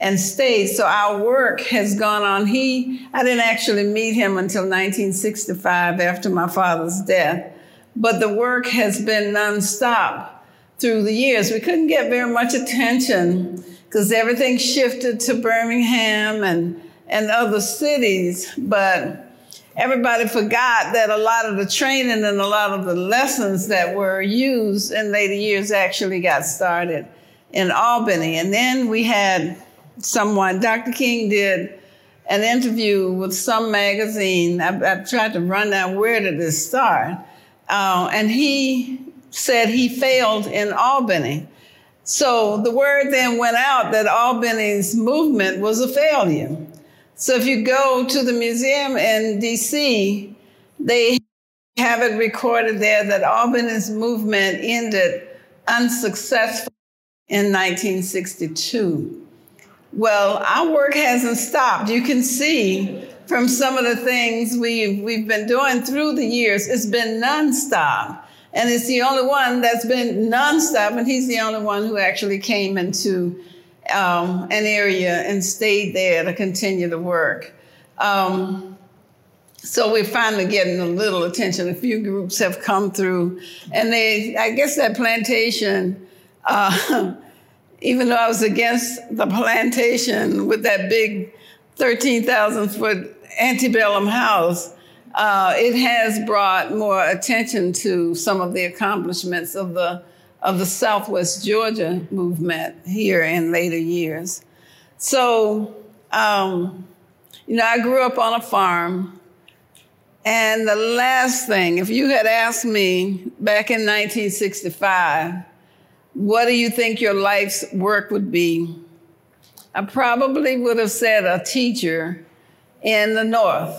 and stayed. So our work has gone on. He, I didn't actually meet him until 1965 after my father's death, but the work has been nonstop through the years. We couldn't get very much attention because everything shifted to Birmingham and, and other cities, but everybody forgot that a lot of the training and a lot of the lessons that were used in later years actually got started in Albany. And then we had someone, Dr. King did an interview with some magazine. I, I tried to run down where did this start. Uh, and he said he failed in Albany. So the word then went out that Albany's movement was a failure. So if you go to the museum in DC, they have it recorded there that Albany's movement ended unsuccessfully in 1962. Well, our work hasn't stopped. You can see from some of the things we've, we've been doing through the years, it's been nonstop. And it's the only one that's been nonstop, and he's the only one who actually came into um, an area and stayed there to continue the work. Um, so we're finally getting a little attention. A few groups have come through, and they, I guess that plantation, uh, even though I was against the plantation with that big 13,000 foot antebellum house, uh, it has brought more attention to some of the accomplishments of the of the Southwest Georgia movement here in later years. So, um, you know, I grew up on a farm. And the last thing, if you had asked me back in 1965, what do you think your life's work would be? I probably would have said a teacher in the North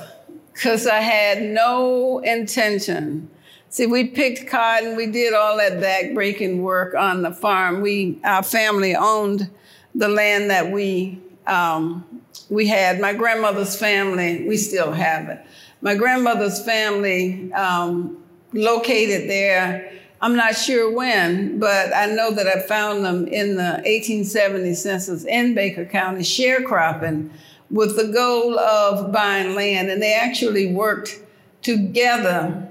because I had no intention. See, we picked cotton, we did all that backbreaking work on the farm. We, our family owned the land that we um, we had. My grandmother's family, we still have it. My grandmother's family um, located there. I'm not sure when, but I know that I found them in the 1870 census in Baker County sharecropping with the goal of buying land. And they actually worked together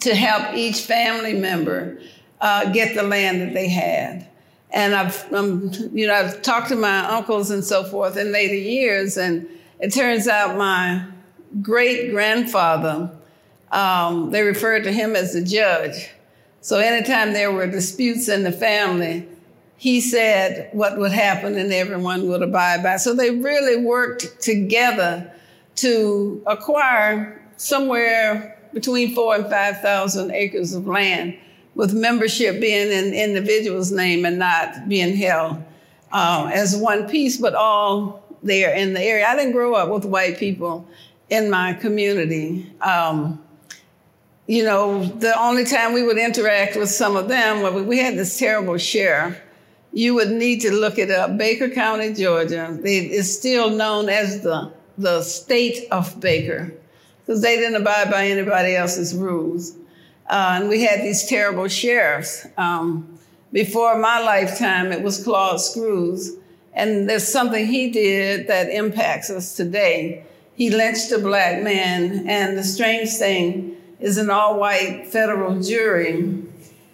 to help each family member uh, get the land that they had. And I've, um, you know, I've talked to my uncles and so forth in later years, and it turns out my great grandfather, um, they referred to him as the judge. So anytime there were disputes in the family, he said what would happen and everyone would abide by. So they really worked together to acquire somewhere between four and 5,000 acres of land with membership being in individual's name and not being held uh, as one piece, but all there in the area. I didn't grow up with white people in my community. Um, you know, the only time we would interact with some of them, well, we had this terrible sheriff. You would need to look it up. Baker County, Georgia, it's still known as the, the state of Baker because they didn't abide by anybody else's rules. Uh, and we had these terrible sheriffs. Um, before my lifetime, it was Claude Screws. And there's something he did that impacts us today. He lynched a black man, and the strange thing is an all white federal jury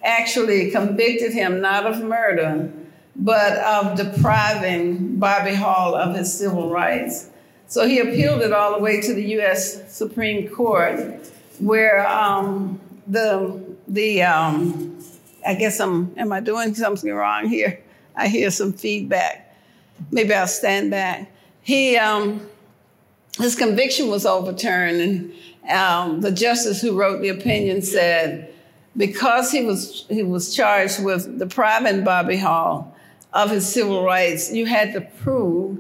actually convicted him not of murder, but of depriving Bobby Hall of his civil rights. So he appealed it all the way to the US Supreme Court, where um, the the um, I guess I'm am I doing something wrong here? I hear some feedback. Maybe I'll stand back. He um, his conviction was overturned, and um, the justice who wrote the opinion said because he was he was charged with depriving Bobby Hall of his civil rights, you had to prove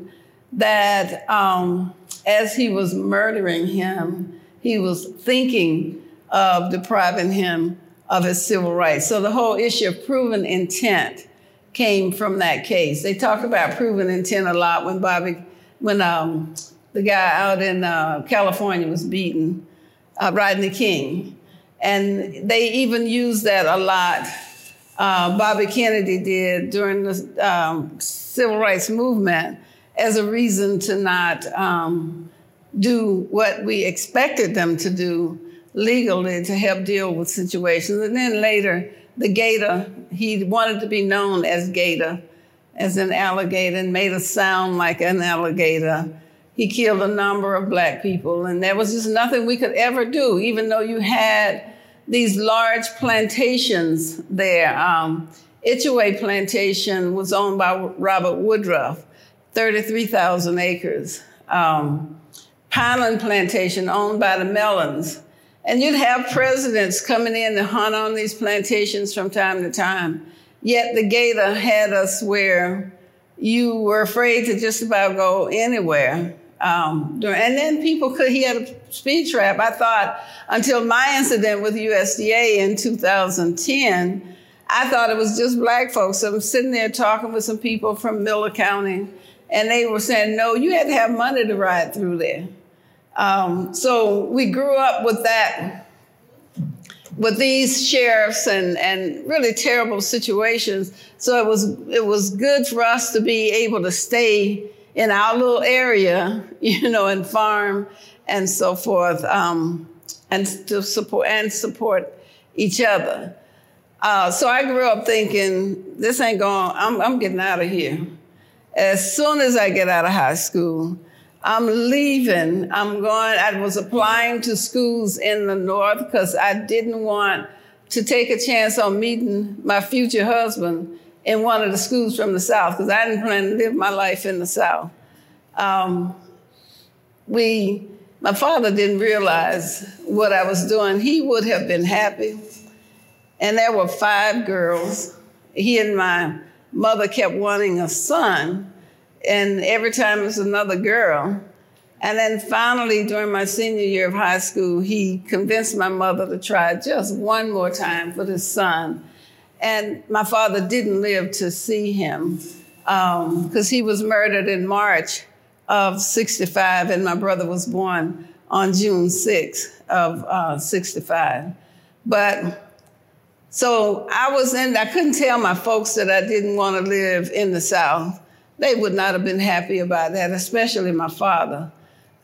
that um, as he was murdering him, he was thinking of depriving him of his civil rights. So the whole issue of proven intent came from that case. They talk about proven intent a lot when Bobby, when um, the guy out in uh, California was beaten, uh, Rodney King. And they even use that a lot. Uh, Bobby Kennedy did during the um, civil rights movement as a reason to not um, do what we expected them to do legally to help deal with situations. And then later, the gator, he wanted to be known as Gator, as an alligator, and made us sound like an alligator. He killed a number of black people, and there was just nothing we could ever do, even though you had these large plantations there. Um, Ichauway Plantation was owned by Robert Woodruff, 33,000 acres. Um, Pineland Plantation, owned by the Mellons, and you'd have presidents coming in to hunt on these plantations from time to time. Yet the gator had us where you were afraid to just about go anywhere. Um, and then people could, he had a speed trap. I thought until my incident with USDA in 2010, I thought it was just black folks. So I'm sitting there talking with some people from Miller County, and they were saying, no, you had to have money to ride through there. Um, so we grew up with that, with these sheriffs and, and really terrible situations. So it was it was good for us to be able to stay in our little area, you know, and farm and so forth, um, and to support and support each other. Uh, so I grew up thinking, this ain't going. I'm, I'm getting out of here. As soon as I get out of high school, I'm leaving. I'm going. I was applying to schools in the north because I didn't want to take a chance on meeting my future husband in one of the schools from the south because I didn't plan to live my life in the south. Um, we, my father didn't realize what I was doing. He would have been happy. And there were five girls. He and my mother kept wanting a son and every time it was another girl. And then finally, during my senior year of high school, he convinced my mother to try just one more time for this son. And my father didn't live to see him because um, he was murdered in March of 65, and my brother was born on June 6th of uh, 65. But so I was in, I couldn't tell my folks that I didn't want to live in the South. They would not have been happy about that, especially my father.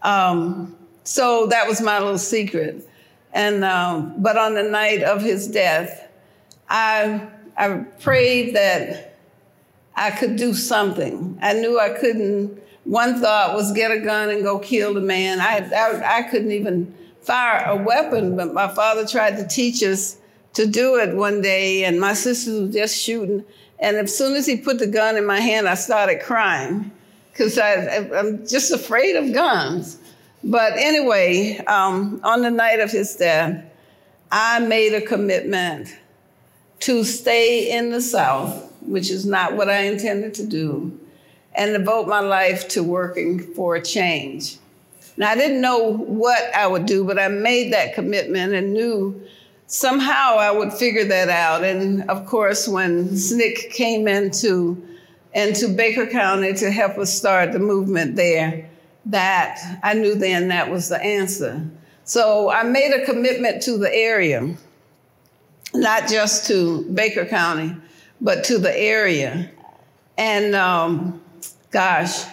Um, so that was my little secret. And um, but on the night of his death, I I prayed that I could do something. I knew I couldn't. One thought was get a gun and go kill the man. I I, I couldn't even fire a weapon, but my father tried to teach us to do it one day, and my sisters were just shooting. And as soon as he put the gun in my hand, I started crying because I'm just afraid of guns. But anyway, um, on the night of his death, I made a commitment to stay in the South, which is not what I intended to do, and devote my life to working for a change. Now, I didn't know what I would do, but I made that commitment and knew somehow I would figure that out. And of course, when SNCC came into, into Baker County to help us start the movement there, that I knew then that was the answer. So I made a commitment to the area, not just to Baker County, but to the area. And um, gosh,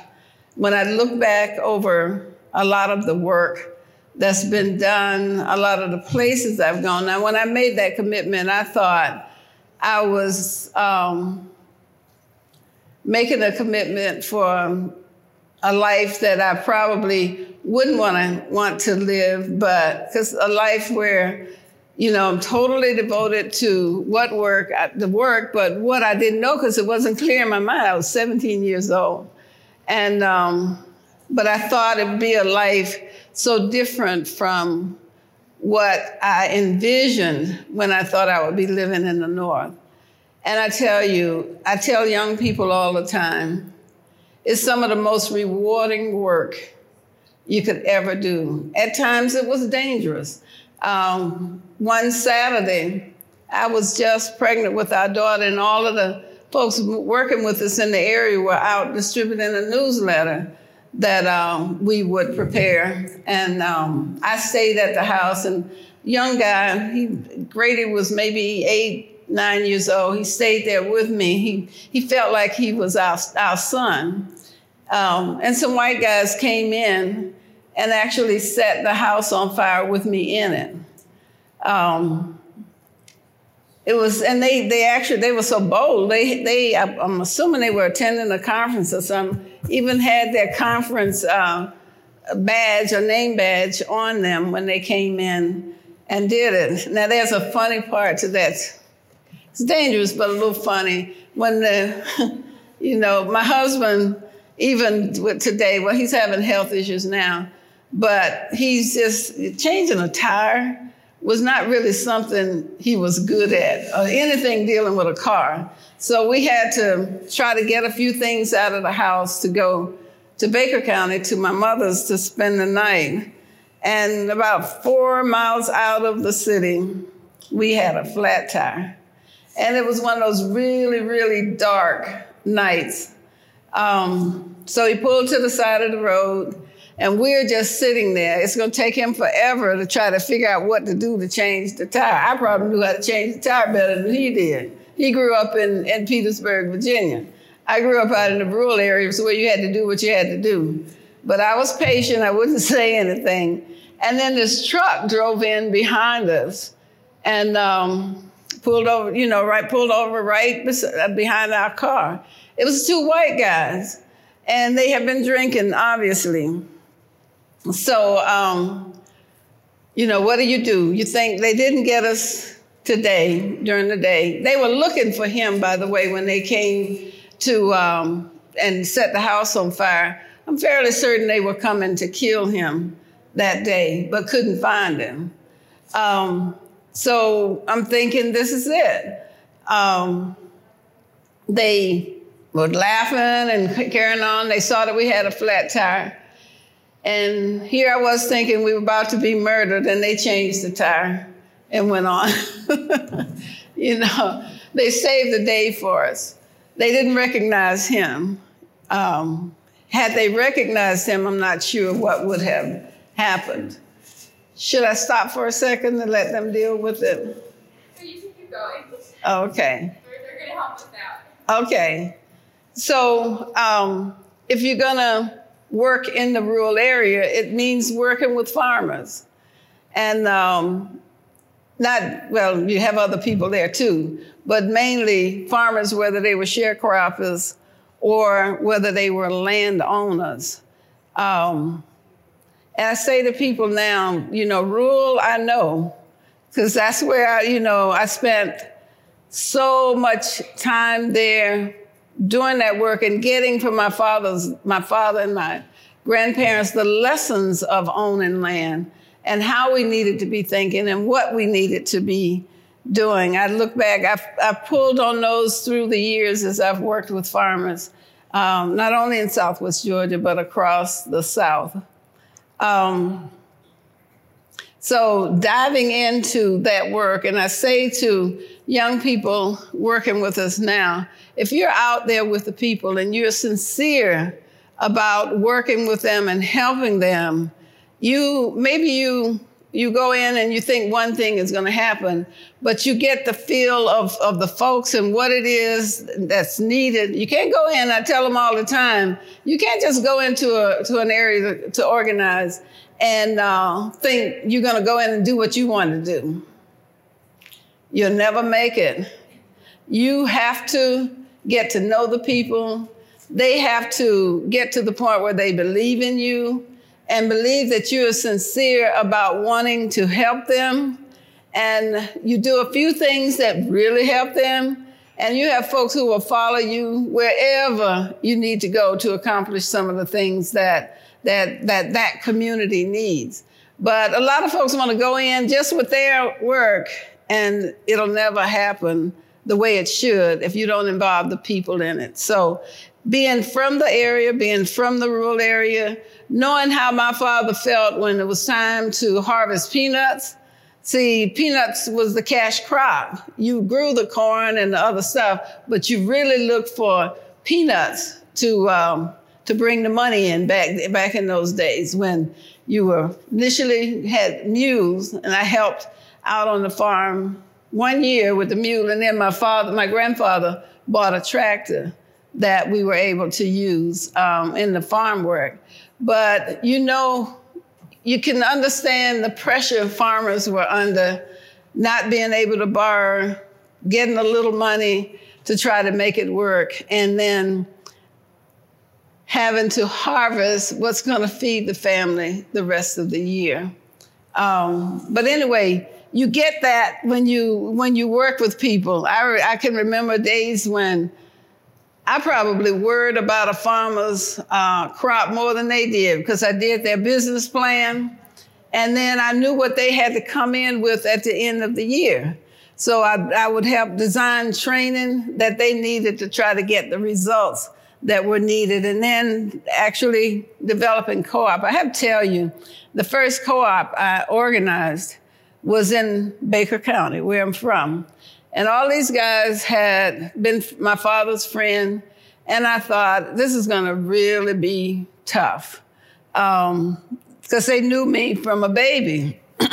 when I look back over a lot of the work that's been done, a lot of the places I've gone. Now, when I made that commitment, I thought I was um, making a commitment for a life that I probably wouldn't want to want to live, but because a life where, you know, I'm totally devoted to what work, uh, the work, but what I didn't know because it wasn't clear in my mind. I was 17 years old, and um, but I thought it'd be a life so different from what I envisioned when I thought I would be living in the North. And I tell you, I tell young people all the time it's some of the most rewarding work you could ever do. At times it was dangerous. Um, one Saturday, I was just pregnant with our daughter, and all of the folks working with us in the area were out distributing a newsletter that um, we would prepare. And um, I stayed at the house, and young guy, he Grady was maybe eight, nine years old. He stayed there with me. He he felt like he was our our son. Um, and some white guys came in and actually set the house on fire with me in it. Um, it was, and they they actually they were so bold. They they I'm assuming they were attending a conference or something. Even had their conference uh, badge or name badge on them when they came in and did it. Now there's a funny part to that. It's dangerous, but a little funny. When the, you know, my husband even today, well, he's having health issues now, but he's just changing a tire was not really something he was good at or anything dealing with a car. So we had to try to get a few things out of the house to go to Baker County to my mother's to spend the night. And about four miles out of the city, we had a flat tire. And it was one of those really, really dark nights. Um, so he pulled to the side of the road, and we're just sitting there. It's going to take him forever to try to figure out what to do to change the tire. I probably knew how to change the tire better than he did. He grew up in, in Petersburg, Virginia. I grew up out in the rural areas where you had to do what you had to do. But I was patient, I wouldn't say anything. And then this truck drove in behind us and um, pulled over, you know, right, pulled over right behind our car. It was two white guys, and they had been drinking, obviously. So, um, you know, what do you do? You think they didn't get us today during the day. They were looking for him, by the way, when they came to um, and set the house on fire. I'm fairly certain they were coming to kill him that day, but couldn't find him. Um, so I'm thinking this is it. Um, they were laughing and carrying on. They saw that we had a flat tire. And here I was thinking we were about to be murdered, and they changed the tire and went on. you know, they saved the day for us. they didn't recognize him. Um, had they recognized him, I'm not sure what would have happened. Should I stop for a second and let them deal with it? So you can keep going. Okay. They're, they're going to help with that. Okay. So um, if you're going to work in the rural area, it means working with farmers. And um, not, well, you have other people there too, but mainly farmers, whether they were sharecroppers or whether they were landowners. Um, and I say to people now, you know, rural, I know, because that's where, I, you know, I spent so much time there doing that work and getting from my father's, my father and my grandparents the lessons of owning land and how we needed to be thinking and what we needed to be doing. I look back, I've, I've pulled on those through the years as I've worked with farmers, um, not only in Southwest Georgia, but across the South. Um, so diving into that work, and I say to young people working with us now, if you're out there with the people and you're sincere about working with them and helping them, you maybe you you go in and you think one thing is going to happen, but you get the feel of, of the folks and what it is that's needed. You can't go in, I tell them all the time, you can't just go into a, to an area to, to organize and uh, think you're going to go in and do what you want to do. You'll never make it. You have to get to know the people. They have to get to the point where they believe in you and believe that you are sincere about wanting to help them. And you do a few things that really help them. And you have folks who will follow you wherever you need to go to accomplish some of the things that that that, that community needs. But a lot of folks want to go in just with their work, and it'll never happen the way it should if you don't involve the people in it. So being from the area, being from the rural area, knowing how my father felt when it was time to harvest peanuts. See, peanuts was the cash crop. You grew the corn and the other stuff, but you really looked for peanuts to um, to bring the money in back back in those days when you were initially had mules, and I helped out on the farm one year with the mule, and then my father, my grandfather, bought a tractor that we were able to use um, in the farm work. But you know, you can understand the pressure farmers were under, not being able to borrow, getting a little money to try to make it work, and then having to harvest what's going to feed the family the rest of the year. Um, but anyway, you get that when you when you work with people. I, I can remember days when I probably worried about a farmer's uh, crop more than they did because I did their business plan. And then I knew what they had to come in with at the end of the year. So I, I would help design training that they needed to try to get the results that were needed. And then actually developing co op. I have to tell you, the first co op I organized was in Baker County, where I'm from. And all these guys had been my father's friend. And I thought, this is going to really be tough because um, they knew me from a baby.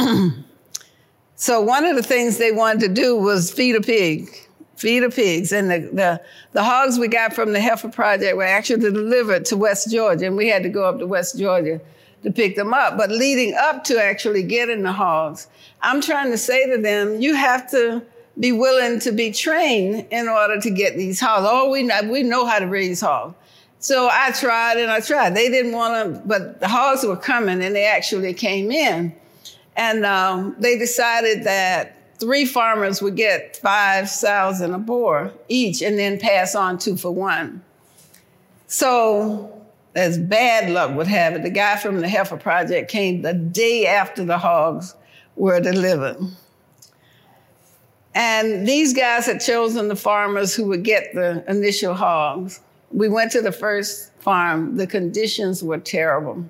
so one of the things they wanted to do was feed a pig, feed the pigs. And the, the, the hogs we got from the Heifer Project were actually delivered to West Georgia. And we had to go up to West Georgia to pick them up. But leading up to actually getting the hogs, I'm trying to say to them, you have to be willing to be trained in order to get these hogs. Oh, we know, we know how to raise hogs. So I tried and I tried. They didn't want to, but the hogs were coming and they actually came in. And um, they decided that three farmers would get five sows and a boar each and then pass on two for one. So, as bad luck would have it, the guy from the Heifer Project came the day after the hogs were delivered. And these guys had chosen the farmers who would get the initial hogs. We went to the first farm, the conditions were terrible.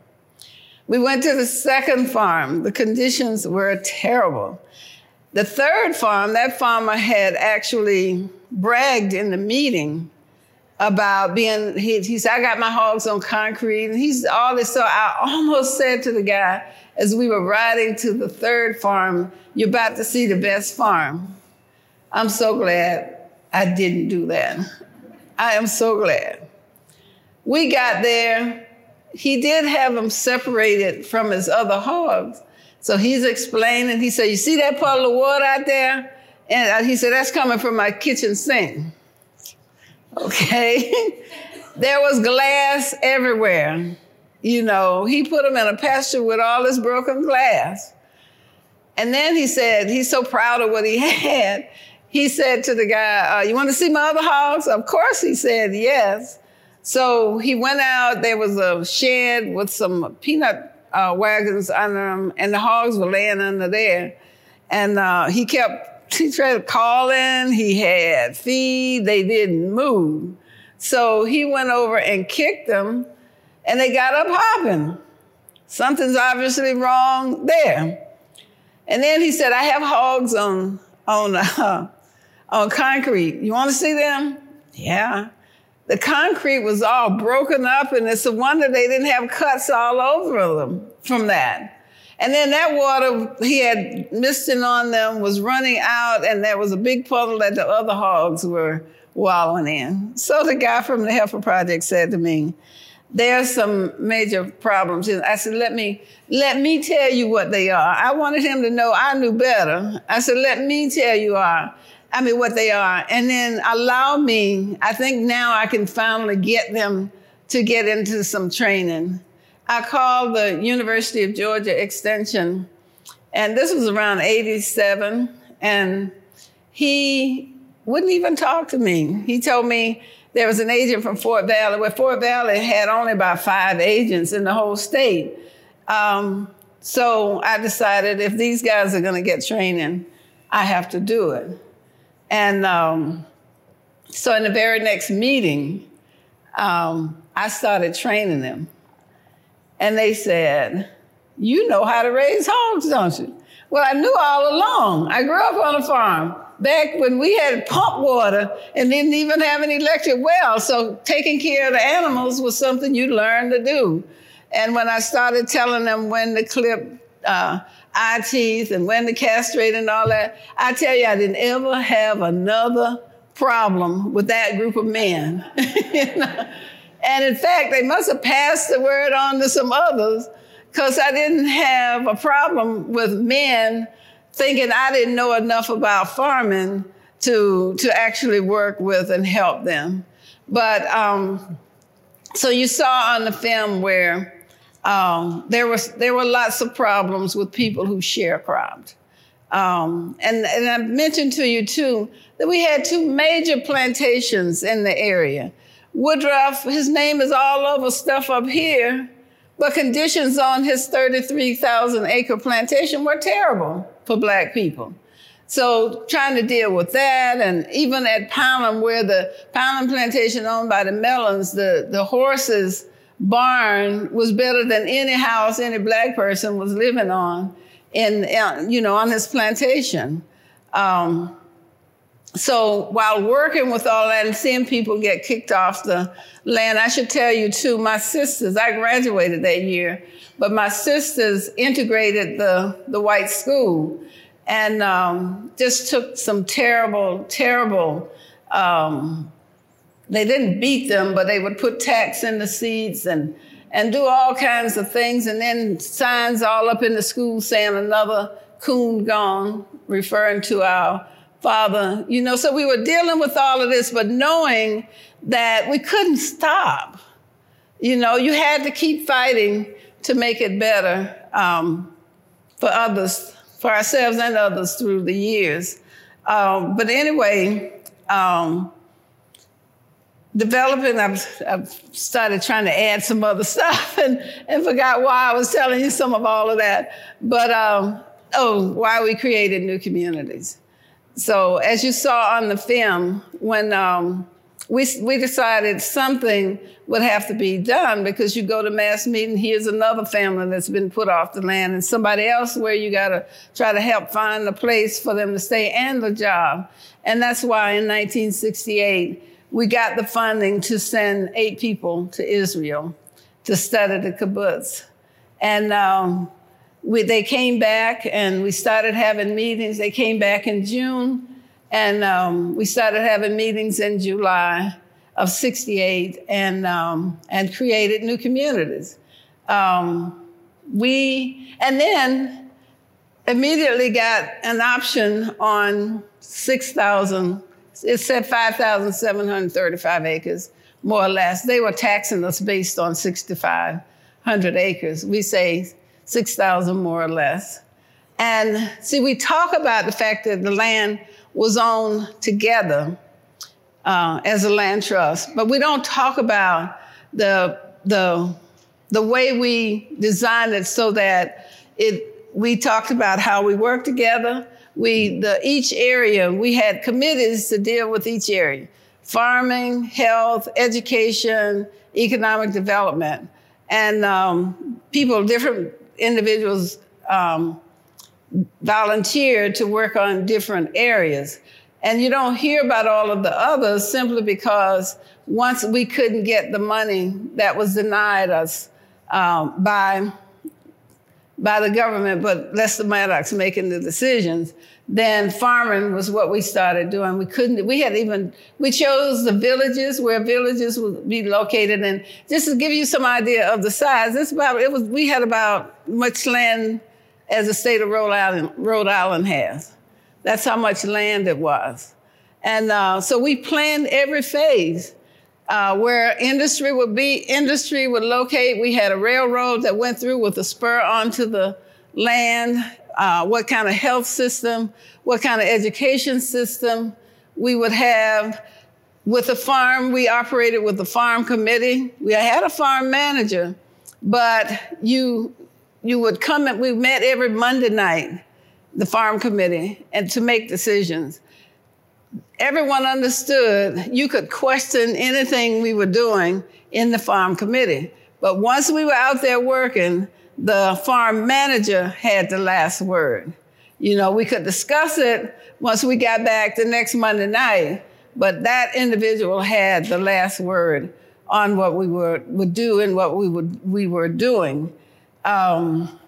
We went to the second farm, the conditions were terrible. The third farm, that farmer had actually bragged in the meeting about being, he, he said, I got my hogs on concrete. And he's all this. So I almost said to the guy as we were riding to the third farm, You're about to see the best farm. I'm so glad I didn't do that. I am so glad. We got there. He did have them separated from his other hogs. So he's explaining. He said, You see that puddle of water out there? And he said, That's coming from my kitchen sink. Okay. there was glass everywhere. You know, he put them in a pasture with all this broken glass. And then he said, he's so proud of what he had. He said to the guy, uh, You want to see my other hogs? Of course, he said, Yes. So he went out. There was a shed with some peanut uh, wagons under them, and the hogs were laying under there. And uh, he kept, he tried calling. He had feed. They didn't move. So he went over and kicked them, and they got up hopping. Something's obviously wrong there. And then he said, I have hogs on, on, uh, on concrete. You want to see them? Yeah the concrete was all broken up, and it's a wonder they didn't have cuts all over them from that. And then that water he had misting on them was running out, and there was a big puddle that the other hogs were wallowing in. So the guy from the Heifer Project said to me, there's some major problems. And I said, let me, let me tell you what they are. I wanted him to know I knew better. I said, let me tell you are. I mean, what they are. And then allow me, I think now I can finally get them to get into some training. I called the University of Georgia Extension, and this was around 87, and he wouldn't even talk to me. He told me there was an agent from Fort Valley, where Fort Valley had only about five agents in the whole state. Um, so I decided if these guys are going to get training, I have to do it. And um, so in the very next meeting, um, I started training them. And they said, You know how to raise hogs, don't you? Well, I knew all along. I grew up on a farm back when we had pump water and didn't even have an electric well. So taking care of the animals was something you learned to do. And when I started telling them when to clip uh, eye teeth and when to castrate and all that. I tell you, I didn't ever have another problem with that group of men. you know? And in fact, they must have passed the word on to some others because I didn't have a problem with men thinking I didn't know enough about farming to, to actually work with and help them. But um, so you saw on the film where um, there was there were lots of problems with people who sharecropped. Um, and, and I mentioned to you too that we had two major plantations in the area. Woodruff, his name is all over stuff up here, but conditions on his 33,000 acre plantation were terrible for black people. So trying to deal with that, and even at Pownham, where the Pownham plantation owned by the Mellons, the, the horses barn was better than any house any black person was living on in, you know, on his plantation. Um, so while working with all that and seeing people get kicked off the land, I should tell you too, my sisters, I graduated that year, but my sisters integrated the, the white school and um, just took some terrible, terrible um, they didn't beat them, but they would put tacks in the seats and and do all kinds of things, and then signs all up in the school saying another coon gone, referring to our father. You know, so we were dealing with all of this, but knowing that we couldn't stop. You know, you had to keep fighting to make it better um, for others, for ourselves and others through the years. Um, but anyway, um, developing, I've, I've, started trying to add some other stuff and, and forgot why I was telling you some of all of that. But, um, oh, why we created new communities. So, as you saw on the film, when um, we, we decided something would have to be done because you go to mass meeting, here's another family that's been put off the land, and somebody else where you got to try to help find a place for them to stay and a job. And that's why in 1968, we got the funding to send eight people to Israel to study the kibbutz. And um, we, they came back and we started having meetings. They came back in June and um, we started having meetings in July of 68 and, um, and created new communities. Um, we, and then immediately got an option on 6,000, it said 5,735 acres, more or less. They were taxing us based on 6,500 acres. We say 6,000 more or less. And see, we talk about the fact that the land was owned together uh, as a land trust, but we don't talk about the, the, the way we designed it so that it, we talked about how we work together. We, the, each area, we had committees to deal with each area farming, health, education, economic development. And um, people, different individuals um, volunteered to work on different areas. And you don't hear about all of the others simply because once we couldn't get the money that was denied us um, by, by the government, but Lester Maddox making the decisions, then farming was what we started doing. We couldn't, we had even, we chose the villages where villages would be located. And just to give you some idea of the size, it's about, it was, we had about much land as the state of Rhode Island, Rhode Island has. That's how much land it was. And uh, so we planned every phase. Uh, where industry would be, industry would locate. We had a railroad that went through with a spur onto the land uh, what kind of health system, what kind of education system we would have. With the farm, we operated with the farm committee. We had a farm manager, but you you would come and we met every Monday night, the farm committee, and to make decisions. Everyone understood you could question anything we were doing in the farm committee. But once we were out there working, the farm manager had the last word. You know, we could discuss it once we got back the next Monday night, but that individual had the last word on what we were, would do and what we, would, we were doing. Um,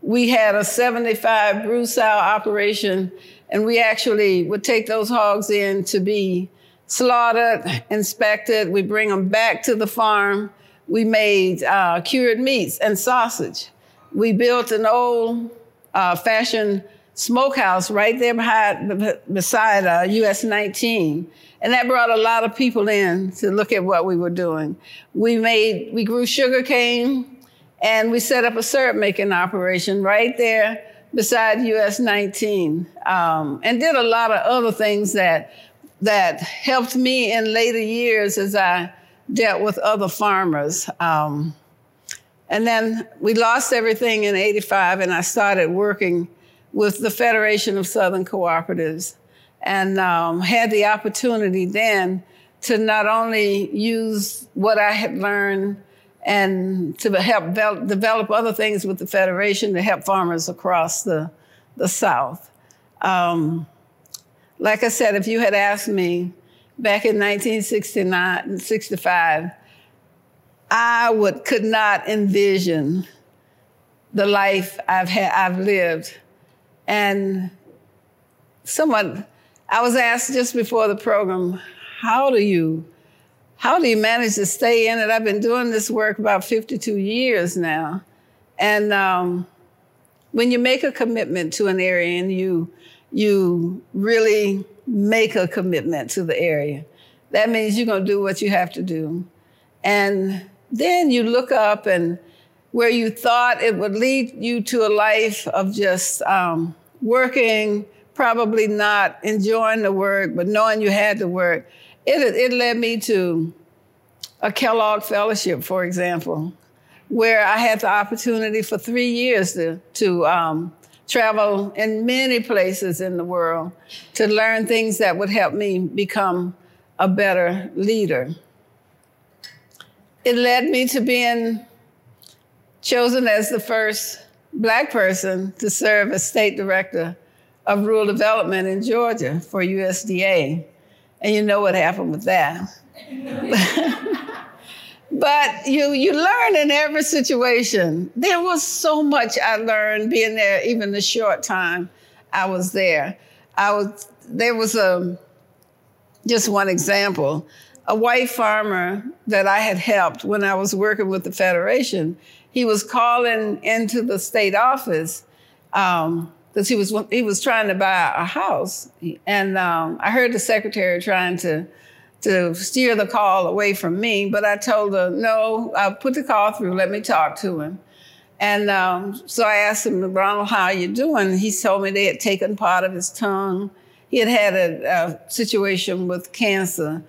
we had a 75 brood sow operation, and we actually would take those hogs in to be slaughtered, inspected. We bring them back to the farm we made uh, cured meats and sausage. We built an old uh, fashioned smokehouse right there behind, beside uh, US 19. And that brought a lot of people in to look at what we were doing. We made, we grew sugar cane and we set up a syrup making operation right there beside US 19 um, and did a lot of other things that, that helped me in later years as I dealt with other farmers. Um, and then we lost everything in 85, and I started working with the Federation of Southern Cooperatives and um, had the opportunity then to not only use what I had learned and to help develop other things with the Federation to help farmers across the, the South. Um, like I said, if you had asked me back in 1969 and '65, I would could not envision the life I've had I've lived. And someone I was asked just before the program, how do you how do you manage to stay in it? I've been doing this work about 52 years now. And um, when you make a commitment to an area and you you really make a commitment to the area. That means you're going to do what you have to do. And then you look up and where you thought it would lead you to a life of just um, working, probably not enjoying the work, but knowing you had to work, it, it led me to a Kellogg Fellowship, for example, where I had the opportunity for three years to, to um, travel in many places in the world to learn things that would help me become a better leader. It led me to being chosen as the first Black person to serve as state director of rural development in Georgia for USDA. And you know what happened with that. but you you learn in every situation. There was so much I learned being there, even the short time I was there. I was there was a just one example. A white farmer that I had helped when I was working with the Federation, he was calling into the state office um, because he was he was trying to buy a house, and um, I heard the secretary trying to to steer the call away from me, but I told her no. I'll put the call through. Let me talk to him. And um, so I asked him, Ronald, how are you doing? He told me they had taken part of his tongue. He had had a, a situation with cancer,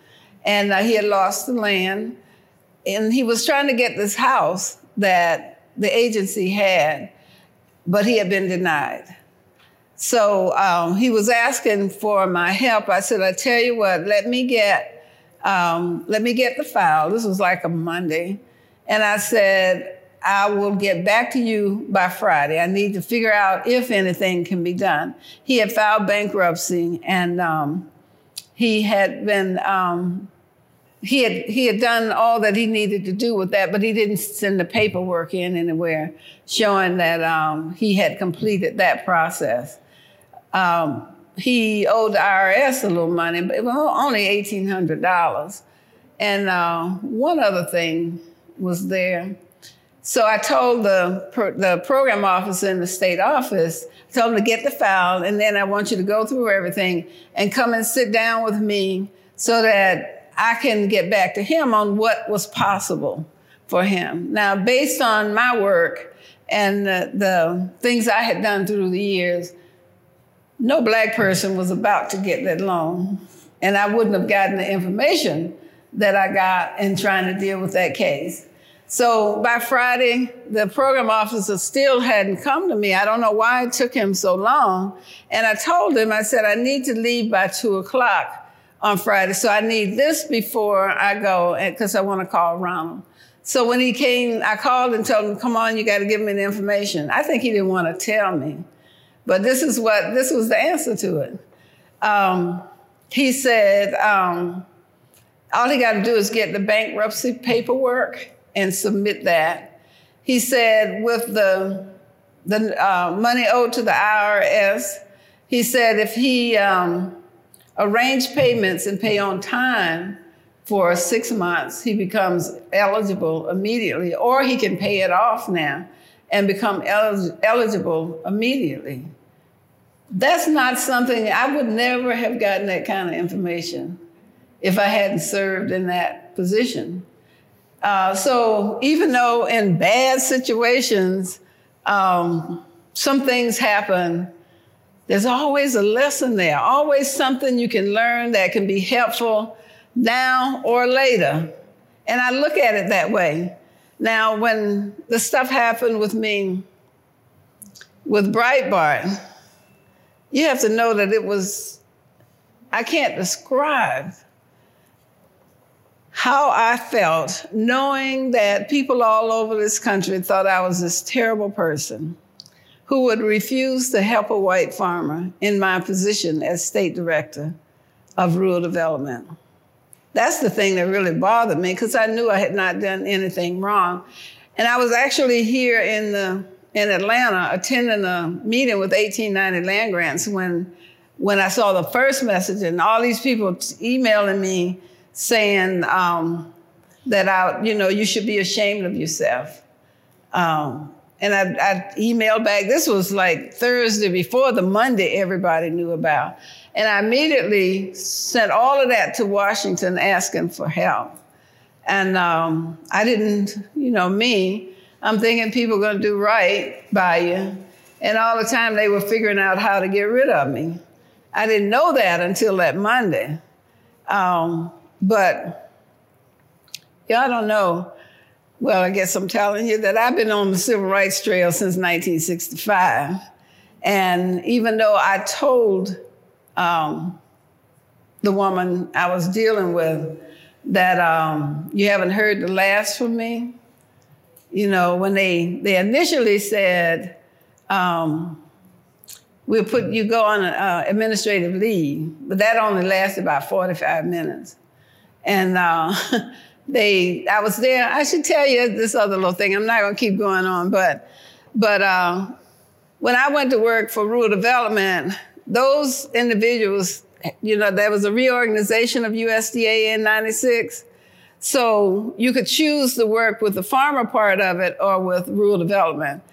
and uh, he had lost the land. And he was trying to get this house that the agency had but he had been denied. So um, he was asking for my help. I said, I tell you what, let me get, um, let me get the file. This was like a Monday. And I said, I will get back to you by Friday. I need to figure out if anything can be done. He had filed bankruptcy and um, he had been um, he had he had done all that he needed to do with that, but he didn't send the paperwork in anywhere showing that um, he had completed that process. Um, he owed the IRS a little money, but it was only eighteen hundred dollars. And uh, one other thing was there. So I told the the program officer in the state office, I told him to get the file, and then I want you to go through everything and come and sit down with me so that I can get back to him on what was possible for him. Now, based on my work and the, the things I had done through the years, no black person was about to get that loan. And I wouldn't have gotten the information that I got in trying to deal with that case. So by Friday, the program officer still hadn't come to me. I don't know why it took him so long. And I told him, I said, I need to leave by two o'clock on Friday. So I need this before I go because I want to call Ronald. So when he came, I called and told him, come on, you got to give me the information. I think he didn't want to tell me. But this is what, this was the answer to it. Um, he said, um, all he got to do is get the bankruptcy paperwork and submit that. He said, with the, the uh, money owed to the IRS, he said if he, um, arrange payments and pay on time for six months, he becomes eligible immediately, or he can pay it off now and become el- eligible immediately. That's not something I would never have gotten that kind of information if I hadn't served in that position. Uh, so even though in bad situations, um, some things happen there's always a lesson there, always something you can learn that can be helpful now or later. And I look at it that way. Now, when the stuff happened with me with Breitbart, you have to know that it was, I can't describe how I felt knowing that people all over this country thought I was this terrible person who would refuse to help a white farmer in my position as state director of rural development. That's the thing that really bothered me because I knew I had not done anything wrong. And I was actually here in, the, in Atlanta attending a meeting with 1890 land grants when, when I saw the first message and all these people emailing me saying um, that I, you know, you should be ashamed of yourself. Um, and I, I, emailed back. This was like Thursday before the Monday everybody knew about. And I immediately sent all of that to Washington asking for help. And um, I didn't, you know, me, I'm thinking people are going to do right by you. And all the time they were figuring out how to get rid of me. I didn't know that until that Monday. Um, but, y'all don't know. Well, I guess I'm telling you that I've been on the civil rights trail since 1965. And even though I told um, the woman I was dealing with that um, you haven't heard the last from me, you know, when they, they initially said, um, we'll put you go on uh, administrative leave, but that only lasted about 45 minutes. And uh, they, I was there. I should tell you this other little thing. I'm not going to keep going on, but, but uh, when I went to work for rural development, those individuals, you know, there was a reorganization of USDA in '96. So you could choose to work with the farmer part of it or with rural development.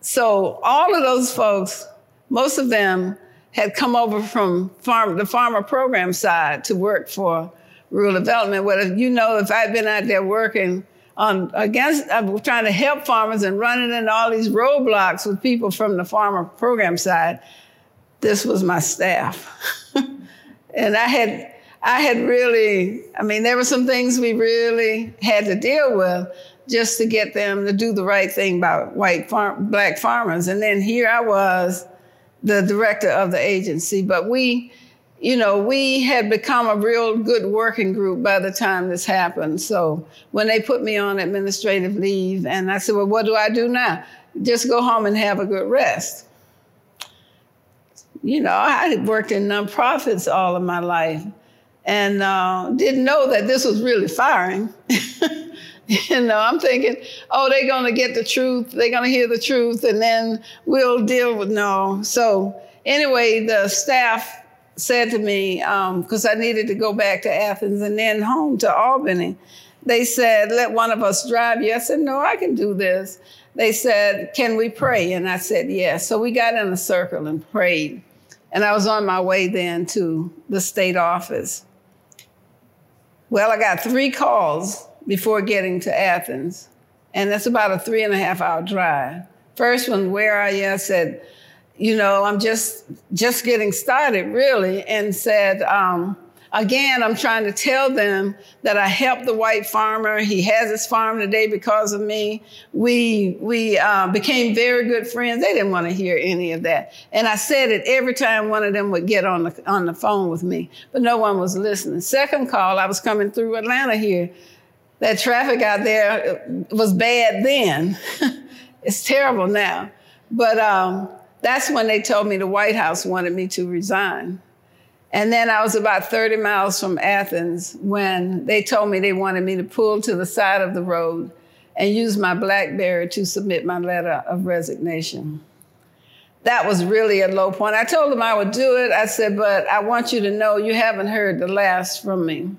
So all of those folks, most of them had come over from farm, the farmer program side to work for rural development. Well, you know, if I'd been out there working on against, I'm trying to help farmers and running into all these roadblocks with people from the farmer program side, this was my staff. and I had, I had really, I mean, there were some things we really had to deal with just to get them to do the right thing by white farm, black farmers. And then here I was, the director of the agency. But we, you know, we had become a real good working group by the time this happened. So when they put me on administrative leave, and I said, Well, what do I do now? Just go home and have a good rest. You know, I had worked in nonprofits all of my life and uh, didn't know that this was really firing. you know, I'm thinking, oh, they're going to get the truth, they're going to hear the truth, and then we'll deal with no. So, anyway, the staff said to me, because um, I needed to go back to Athens and then home to Albany, they said, let one of us drive you. I said, no, I can do this. They said, can we pray? And I said, yes. So we got in a circle and prayed. And I was on my way then to the state office. Well, I got three calls before getting to Athens, and that's about a three and a half hour drive. First one, where are you? I said, you know, I'm just just getting started really, and said, um, again, I'm trying to tell them that I helped the white farmer. He has his farm today because of me. We we uh, became very good friends. They didn't want to hear any of that, and I said it every time one of them would get on the on the phone with me, but no one was listening. Second call, I was coming through Atlanta here. That traffic out there was bad then. it's terrible now, but. Um, that's when they told me the White House wanted me to resign. And then I was about 30 miles from Athens when they told me they wanted me to pull to the side of the road and use my Blackberry to submit my letter of resignation. That was really a low point. I told them I would do it. I said, but I want you to know you haven't heard the last from me.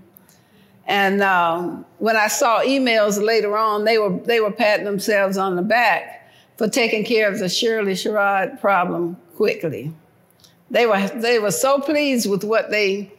And um, when I saw emails later on, they were, they were patting themselves on the back for taking care of the Shirley Sherrod problem quickly. They were, they were so pleased with what they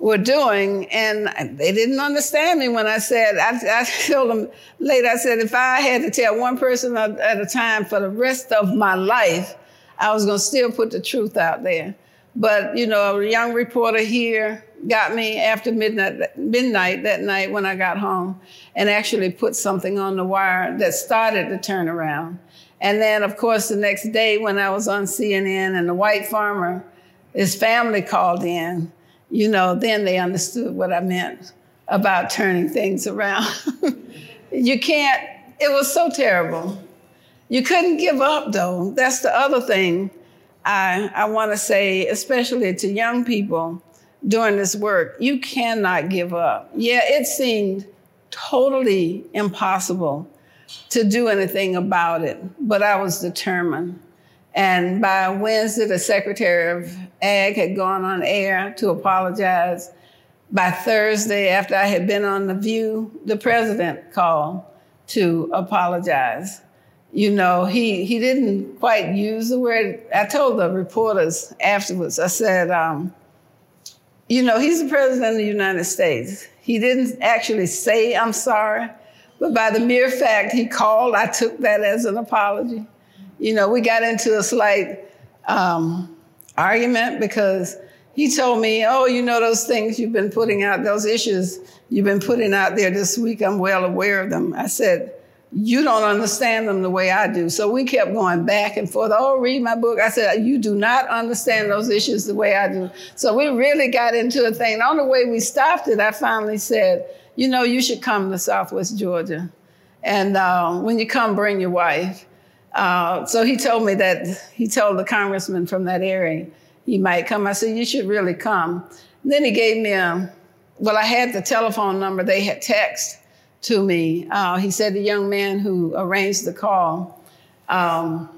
were doing, and they didn't understand me when I said, I, I told them later, I said, if I had to tell one person at a time for the rest of my life, I was going to still put the truth out there. But, you know, a young reporter here got me after midnight, midnight that night when I got home and actually put something on the wire that started the turnaround. And then, of course, the next day when I was on CNN and the white farmer, his family called in, you know, then they understood what I meant about turning things around. you can't, it was so terrible. You couldn't give up, though. That's the other thing I, I want to say, especially to young people doing this work. You cannot give up. Yeah, it seemed totally impossible to do anything about it, but I was determined. And by Wednesday, the Secretary of Ag had gone on air to apologize. By Thursday, after I had been on The View, the president called to apologize. You know, he, he didn't quite use the word. I told the reporters afterwards, I said, um, you know, he's the president of the United States. He didn't actually say, I'm sorry, but by the mere fact he called, I took that as an apology. You know, we got into a slight um, argument because he told me, Oh, you know, those things you've been putting out, those issues you've been putting out there this week, I'm well aware of them. I said, You don't understand them the way I do. So we kept going back and forth. Oh, read my book. I said, You do not understand those issues the way I do. So we really got into a thing. On the way we stopped it, I finally said, you know, you should come to Southwest Georgia. And uh, when you come, bring your wife. Uh, so he told me that he told the congressman from that area he might come. I said, You should really come. And then he gave me a, well, I had the telephone number they had text to me. Uh, he said the young man who arranged the call um,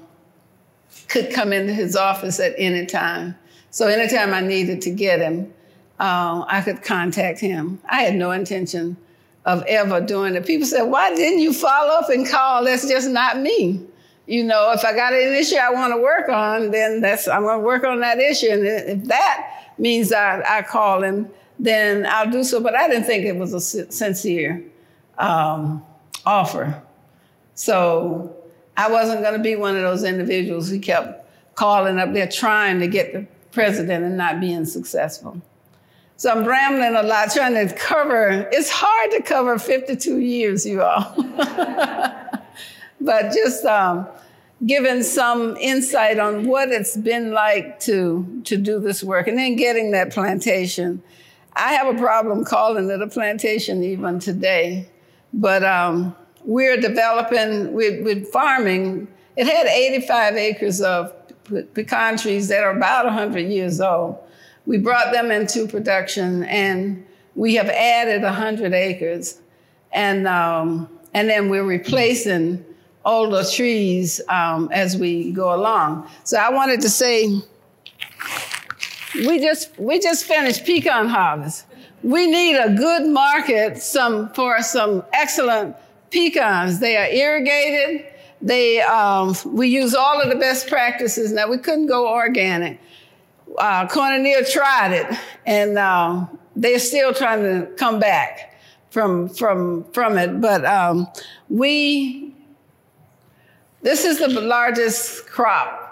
could come into his office at any time. So anytime I needed to get him, uh, I could contact him. I had no intention of ever doing it. People said, why didn't you follow up and call? That's just not me. You know, if I got an issue I want to work on, then that's I'm going to work on that issue. And if that means I, I call him, then I'll do so. But I didn't think it was a sincere um, offer. So I wasn't going to be one of those individuals who kept calling up there trying to get the president and not being successful. So I'm rambling a lot, trying to cover. It's hard to cover 52 years, you all. but just um, giving some insight on what it's been like to, to do this work and then getting that plantation. I have a problem calling it a plantation even today, but um, we're developing, with, with farming. It had 85 acres of pecan trees that are about 100 years old. We brought them into production and we have added 100 acres. And, um, and then we're replacing older trees um, as we go along. So I wanted to say, we just, we just finished pecan harvest. We need a good market some, for some excellent pecans. They are irrigated. They, um, we use all of the best practices. Now, we couldn't go organic uh, Koinonia tried it, and uh, they're still trying to come back from from from it. But um, we, this is the largest crop.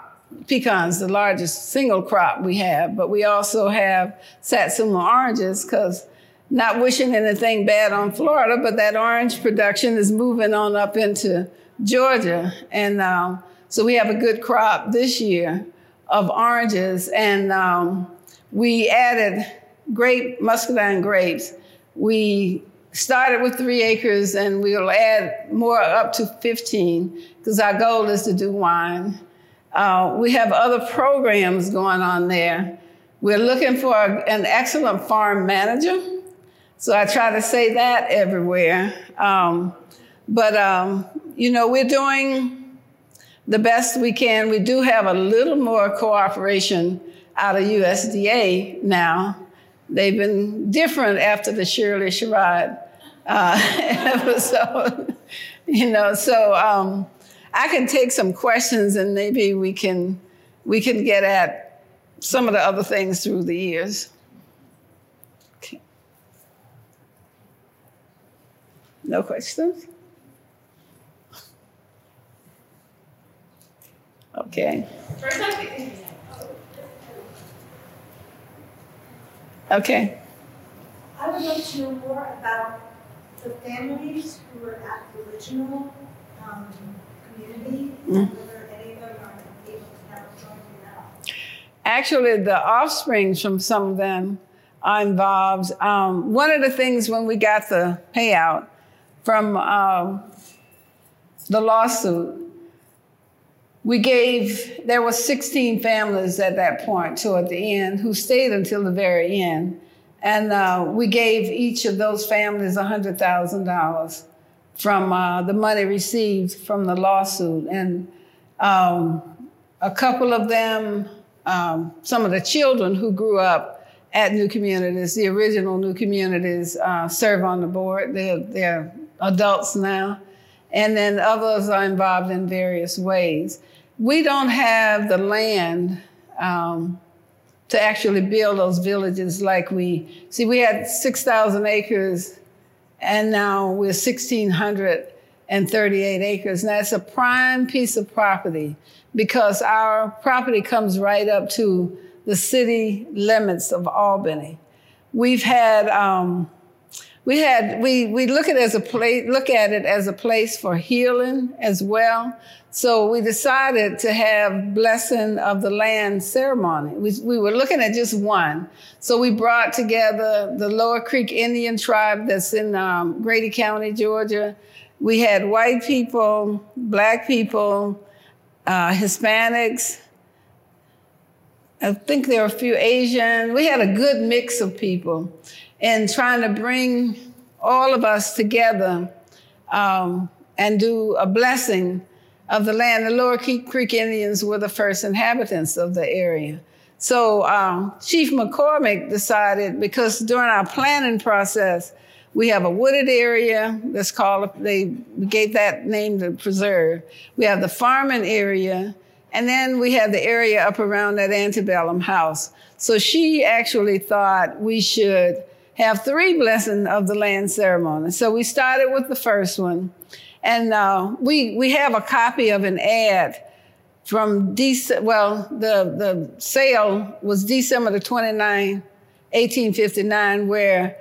Pecans, the largest single crop we have, but we also have Satsuma oranges because not wishing anything bad on Florida, but that orange production is moving on up into Georgia. And um, so we have a good crop this year of oranges, and um, we added grape, muscadine grapes. We started with three acres, and we'll add more up to 15 because our goal is to do wine. Uh, we have other programs going on there. We're looking for an excellent farm manager. So I try to say that everywhere. Um, but, um, you know, we're doing the best we can. We do have a little more cooperation out of USDA now. They've been different after the Shirley Sherrod uh, episode, you know. So um, I can take some questions and maybe we can we can get at some of the other things through the years. Okay. No questions? Okay. Okay. I would like to know more about the families who were at the original um, community mm. and whether any of them are able to now join you now. Actually, the offspring from some of them are involved. Um, one of the things when we got the payout from um, the lawsuit, we gave, there were 16 families at that point toward the end who stayed until the very end. And uh, we gave each of those families $100,000 from uh, the money received from the lawsuit. And um, a couple of them, um, some of the children who grew up at New Communities, the original New Communities, uh, serve on the board. They're, they're adults now. And then others are involved in various ways we don't have the land um, to actually build those villages like we see. We had 6,000 acres, and now we're 1,638 acres. And that's a prime piece of property because our property comes right up to the city limits of Albany. We've had um, we had we we look at it as a place look at it as a place for healing as well. So we decided to have blessing of the land ceremony. We, we were looking at just one. So we brought together the Lower Creek Indian tribe that's in um, Grady County, Georgia. We had white people, black people, uh, Hispanics. I think there were a few Asian. We had a good mix of people in trying to bring all of us together um, and do a blessing of the land. The Lower Creek Indians were the first inhabitants of the area. So um, Chief McCormick decided, because during our planning process, we have a wooded area that's called, they gave that name to preserve. We have the farming area, and then we have the area up around that antebellum house. So she actually thought we should have three blessing of the land ceremony. So we started with the first one. And uh, we, we have a copy of an ad from Dec- well, the, the sale was December the 29, 1859, where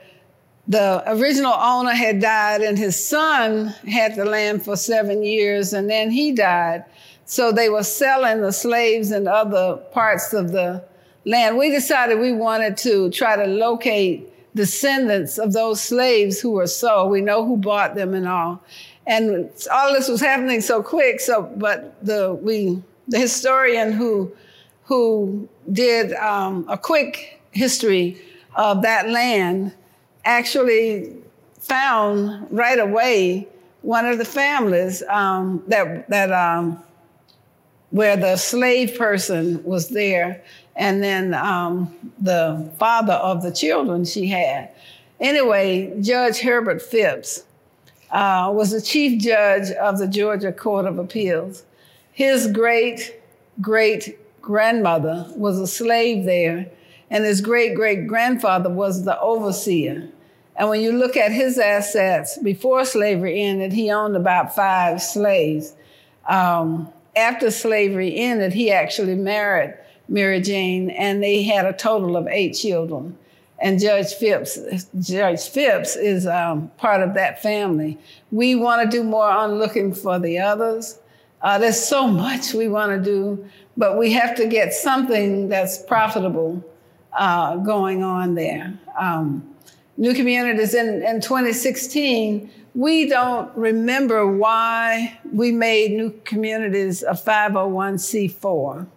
the original owner had died and his son had the land for seven years and then he died. So they were selling the slaves and other parts of the land. We decided we wanted to try to locate descendants of those slaves who were sold. We know who bought them and all. And all this was happening so quick. So, but the we the historian who who did um, a quick history of that land actually found right away one of the families um, that that um, where the slave person was there, and then um, the father of the children she had. Anyway, Judge Herbert Phipps uh, was the chief judge of the Georgia Court of Appeals. His great great grandmother was a slave there, and his great great grandfather was the overseer. And when you look at his assets before slavery ended, he owned about five slaves. Um, after slavery ended, he actually married Mary Jane, and they had a total of eight children. And Judge Phipps, Judge Phipps is um, part of that family. We want to do more on looking for the others. Uh, there's so much we want to do, but we have to get something that's profitable uh, going on there. Um, New Communities in, in 2016, we don't remember why we made New Communities a 501c4.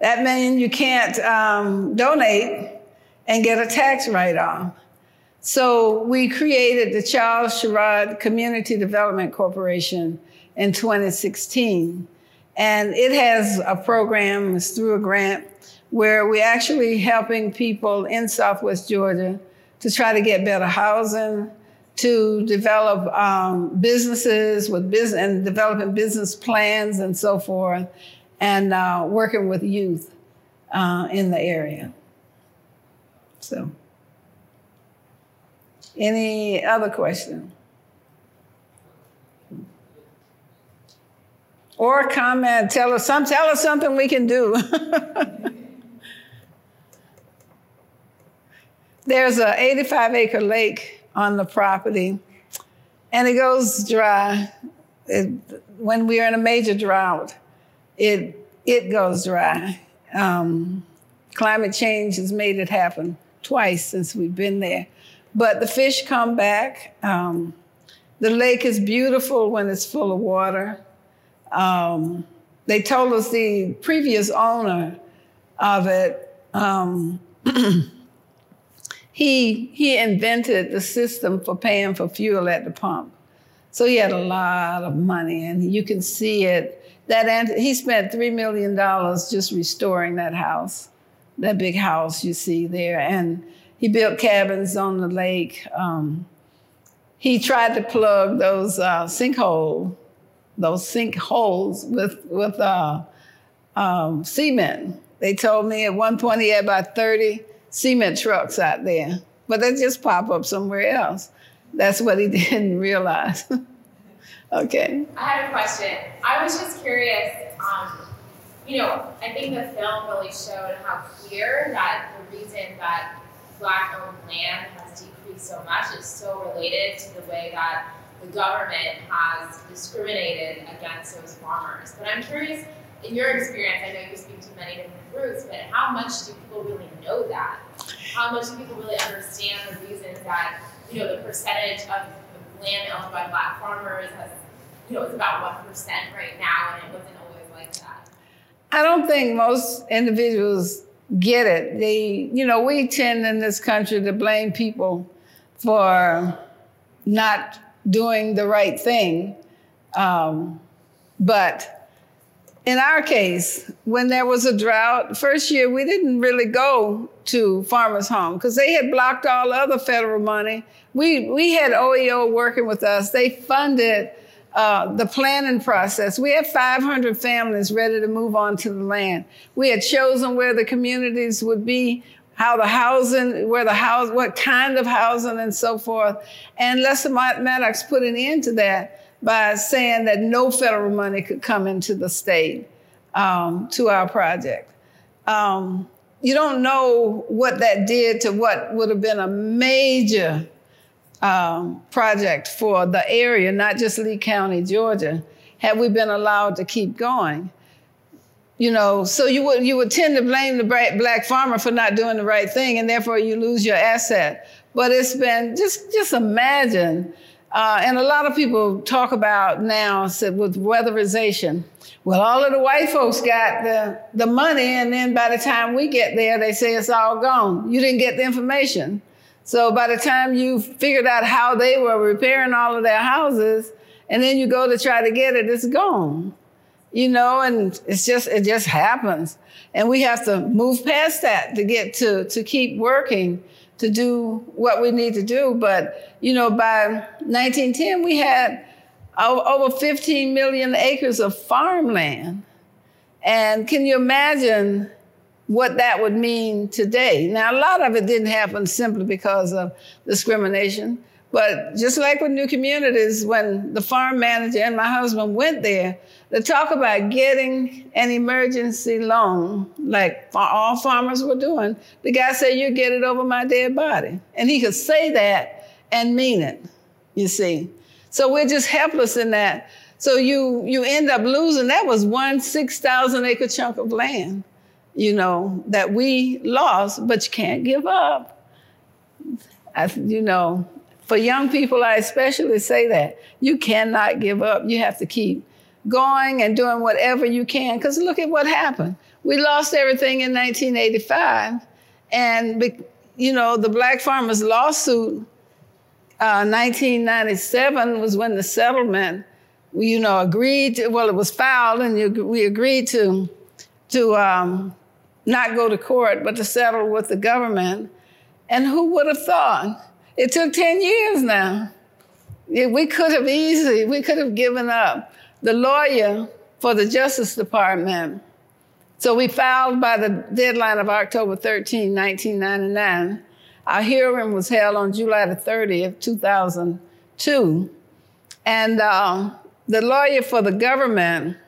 That means you can't um, donate and get a tax write off. So we created the Charles Sherrod Community Development Corporation in 2016. And it has a program, it's through a grant, where we're actually helping people in Southwest Georgia to try to get better housing, to develop um, businesses with business and developing business plans and so forth, and uh, working with youth uh, in the area. So, any other question? Or comment, tell us some, tell us something we can do. There's a 85 acre lake on the property, and it goes dry. It, when we are in a major drought, it it goes dry. Um, climate change has made it happen twice since we've been there, but the fish come back. Um, the lake is beautiful when it's full of water. Um, they told us the previous owner of it. Um, he he invented the system for paying for fuel at the pump. So he had a lot of money, and you can see it. That he spent three million dollars just restoring that house, that big house you see there, and he built cabins on the lake. Um, he tried to plug those uh, sinkhole, those sinkholes with with uh, um, cement. They told me at one point he had about thirty cement trucks out there, but they just pop up somewhere else. That's what he didn't realize. Okay. I had a question. I was just curious. Um, you know, I think the film really showed how clear that the reason that black-owned land has decreased so much is so related to the way that the government has discriminated against those farmers. But I'm curious, in your experience, I know you speak to many different groups, but how much do people really know that? How much do people really understand the reasons that, you know, the percentage of land owned by black farmers has, you know, it's about 1% right now, and it wasn't always like that. I don't think most individuals get it. They, you know, we tend in this country to blame people for not doing the right thing. Um, but in our case, when there was a drought, first year we didn't really go to Farmers Home because they had blocked all other federal money. We we had OEO working with us. They funded uh, the planning process. We had 500 families ready to move on to the land. We had chosen where the communities would be, how the housing, where the house, what kind of housing, and so forth. And Lester Maddox put an end to that by saying that no federal money could come into the state um, to our project. Um, you don't know what that did to what would have been a major um, project for the area, not just Lee County, Georgia, had we been allowed to keep going. You know, so you would you would tend to blame the black farmer for not doing the right thing, and therefore you lose your asset. But it's been just just imagine, uh, and a lot of people talk about now said with weatherization. Well, all of the white folks got the the money, and then by the time we get there, they say it's all gone. You didn't get the information. So by the time you figured out how they were repairing all of their houses, and then you go to try to get it, it's gone. You know, and it's just it just happens. And we have to move past that to get to to keep working to do what we need to do. But you know, by 1910, we had over 15 million acres of farmland. And can you imagine what that would mean today. Now, a lot of it didn't happen simply because of discrimination, but just like with new communities, when the farm manager and my husband went there to talk about getting an emergency loan, like all farmers were doing, the guy said, You get it over my dead body. And he could say that and mean it, you see. So we're just helpless in that. So you you end up losing. That was one 6,000 acre chunk of land you know, that we lost, but you can't give up. I, you know, for young people, I especially say that you cannot give up. You have to keep going and doing whatever you can. Because look at what happened. We lost everything in 1985, and you know the Black Farmers lawsuit. Uh, 1997 was when the settlement, you know, agreed. To, well, it was filed, and you, we agreed to to um, not go to court, but to settle with the government. And who would have thought? It took 10 years now. We could have easily, we could have given up. The lawyer for the Justice Department, so we filed by the deadline of October 13, 1999. Our hearing was held on July the 30th, 2002. And uh, the lawyer for the government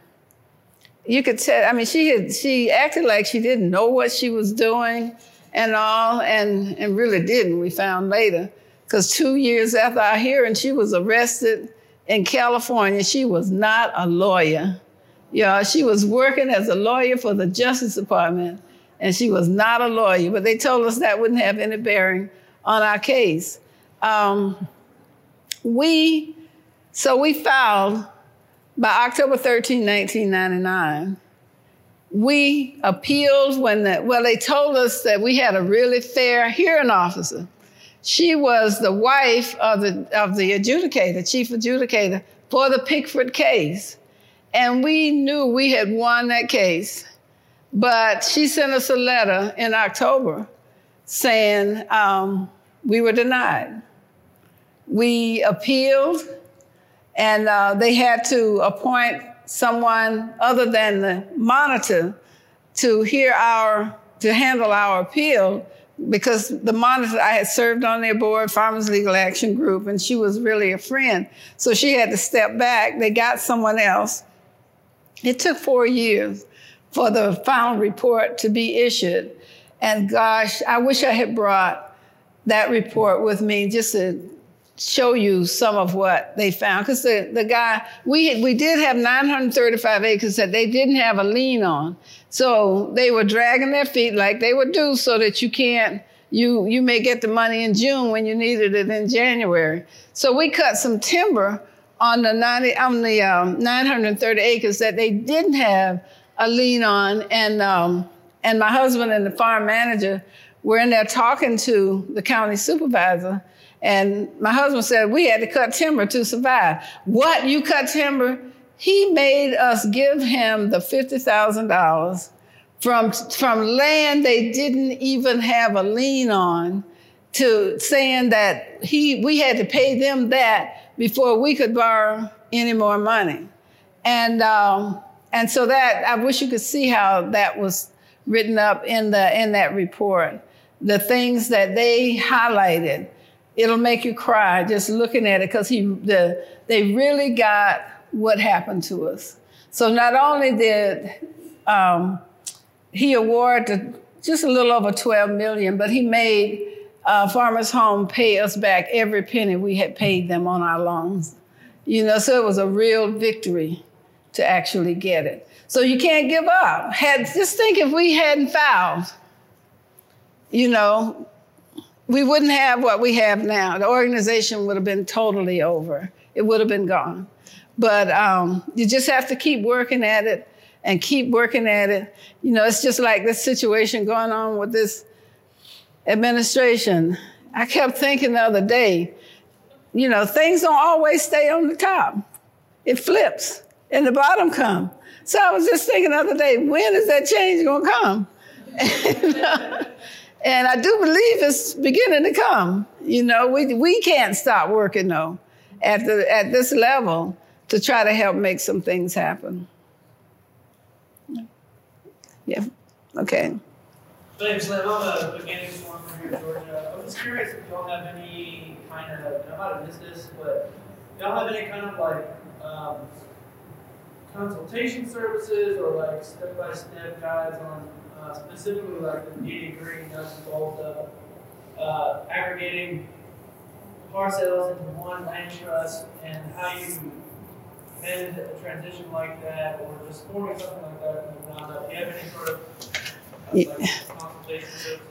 you could tell. I mean, she had she acted like she didn't know what she was doing and all, and and really didn't. We found later, because two years after our hearing, she was arrested in California. She was not a lawyer. Yeah, she was working as a lawyer for the Justice Department, and she was not a lawyer. But they told us that wouldn't have any bearing on our case. Um, we so we filed by October 13, 1999, we appealed when the, well, they told us that we had a really fair hearing officer. She was the wife of the, of the adjudicator, chief adjudicator for the Pigford case. And we knew we had won that case. But she sent us a letter in October saying um, we were denied. We appealed and uh, they had to appoint someone other than the monitor to hear our to handle our appeal because the monitor I had served on their board, Farmers Legal Action Group, and she was really a friend. So she had to step back. They got someone else. It took four years for the final report to be issued. And gosh, I wish I had brought that report with me just to show you some of what they found. Because the, the guy, we, we did have 935 acres that they didn't have a lien on. So they were dragging their feet like they would do so that you can't, you, you may get the money in June when you needed it in January. So we cut some timber on the, 90, on the um, 930 acres that they didn't have a lien on, and um, and my husband and the farm manager were in there talking to the county supervisor. And my husband said, We had to cut timber to survive. What? You cut timber? He made us give him the $50,000 from, from land they didn't even have a lien on to saying that he, we had to pay them that before we could borrow any more money. And, um, and so that, I wish you could see how that was written up in, the, in that report. The things that they highlighted, it'll make you cry just looking at it because he, the, they really got what happened to us. So not only did um, he award just a little over 12 million, but he made uh, Farmers Home pay us back every penny we had paid them on our loans. You know, so it was a real victory to actually get it. So you can't give up. Had just think if we hadn't filed, you know, we wouldn't have what we have now. The organization would have been totally over. It would have been gone. But um, you just have to keep working at it and keep working at it. You know, it's just like this situation going on with this administration. I kept thinking the other day, you know, things don't always stay on the top. It flips and the bottom come. So I was just thinking the other day, when is that change gonna come? and I do believe it's beginning to come. You know, we we can't stop working though at the at this level to try to help make some things happen. Yeah. Okay. Thanks. I'm a farmer here in Georgia. I'm just curious if y'all have any kind of, I might have missed this, but y'all have any kind of like um, consultation services or like step-by-step guides on uh, specifically like the nitty gritty nuts and bolts of uh, aggregating parcels into one land trust and how you manage a transition like that or just forming something like that from the ground up? Do you have any sort of uh, like, consultation services?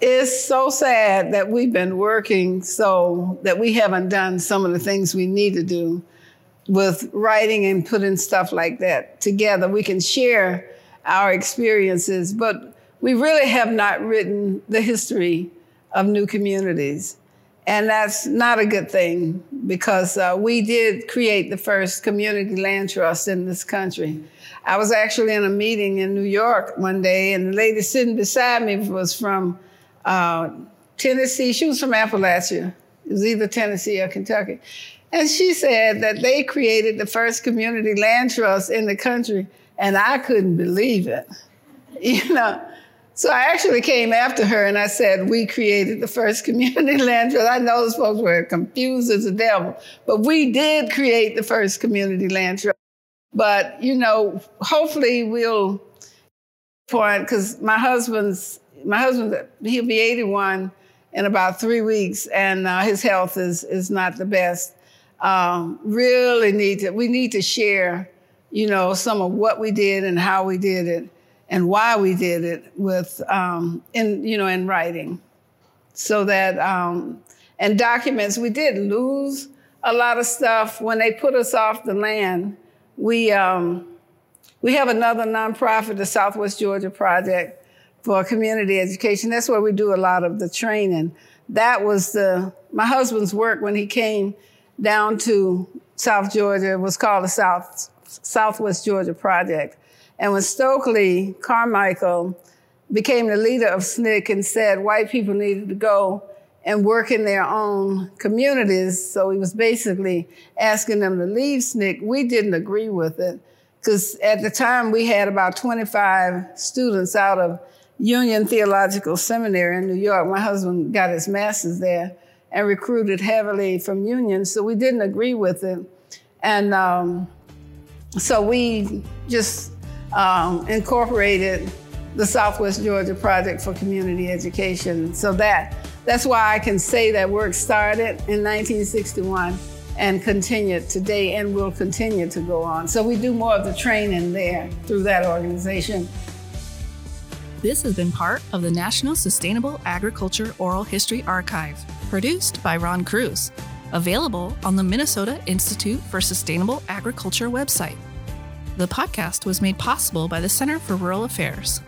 It's so sad that we've been working so that we haven't done some of the things we need to do with writing and putting stuff like that together. We can share our experiences, but we really have not written the history of new communities. And that's not a good thing because uh, we did create the first community land trust in this country. I was actually in a meeting in New York one day, and the lady sitting beside me was from uh, Tennessee. She was from Appalachia. It was either Tennessee or Kentucky. And she said that they created the first community land trust in the country, and I couldn't believe it. You know, so I actually came after her and I said, We created the first community land trust. I know those folks were confused as the devil, but we did create the first community land trust. But, you know, hopefully we'll point, because my husband's, my husband, he'll be 81 in about three weeks, and uh, his health is, is not the best. Um, really need to, we need to share, you know, some of what we did and how we did it and why we did it with um, in you know in writing. So that um, and documents we did lose a lot of stuff. When they put us off the land we um, we have another nonprofit the southwest georgia project for community education. That's where we do a lot of the training. That was the my husband's work when he came down to south georgia. It was called the south southwest georgia project and when Stokely Carmichael became the leader of SNCC and said white people needed to go and work in their own communities, so he was basically asking them to leave SNCC, we didn't agree with it. Because at the time we had about 25 students out of Union Theological Seminary in New York. My husband got his master's there and recruited heavily from Union, so we didn't agree with it. And um, so we just um, incorporated the Southwest Georgia Project for Community Education. So that that's why I can say that work started in 1961 and continued today and will continue to go on. So we do more of the training there through that organization. This has been part of the National Sustainable Agriculture Oral History Archive, produced by Ron Cruz, available on the Minnesota Institute for Sustainable Agriculture website. The podcast was made possible by the Center for Rural Affairs.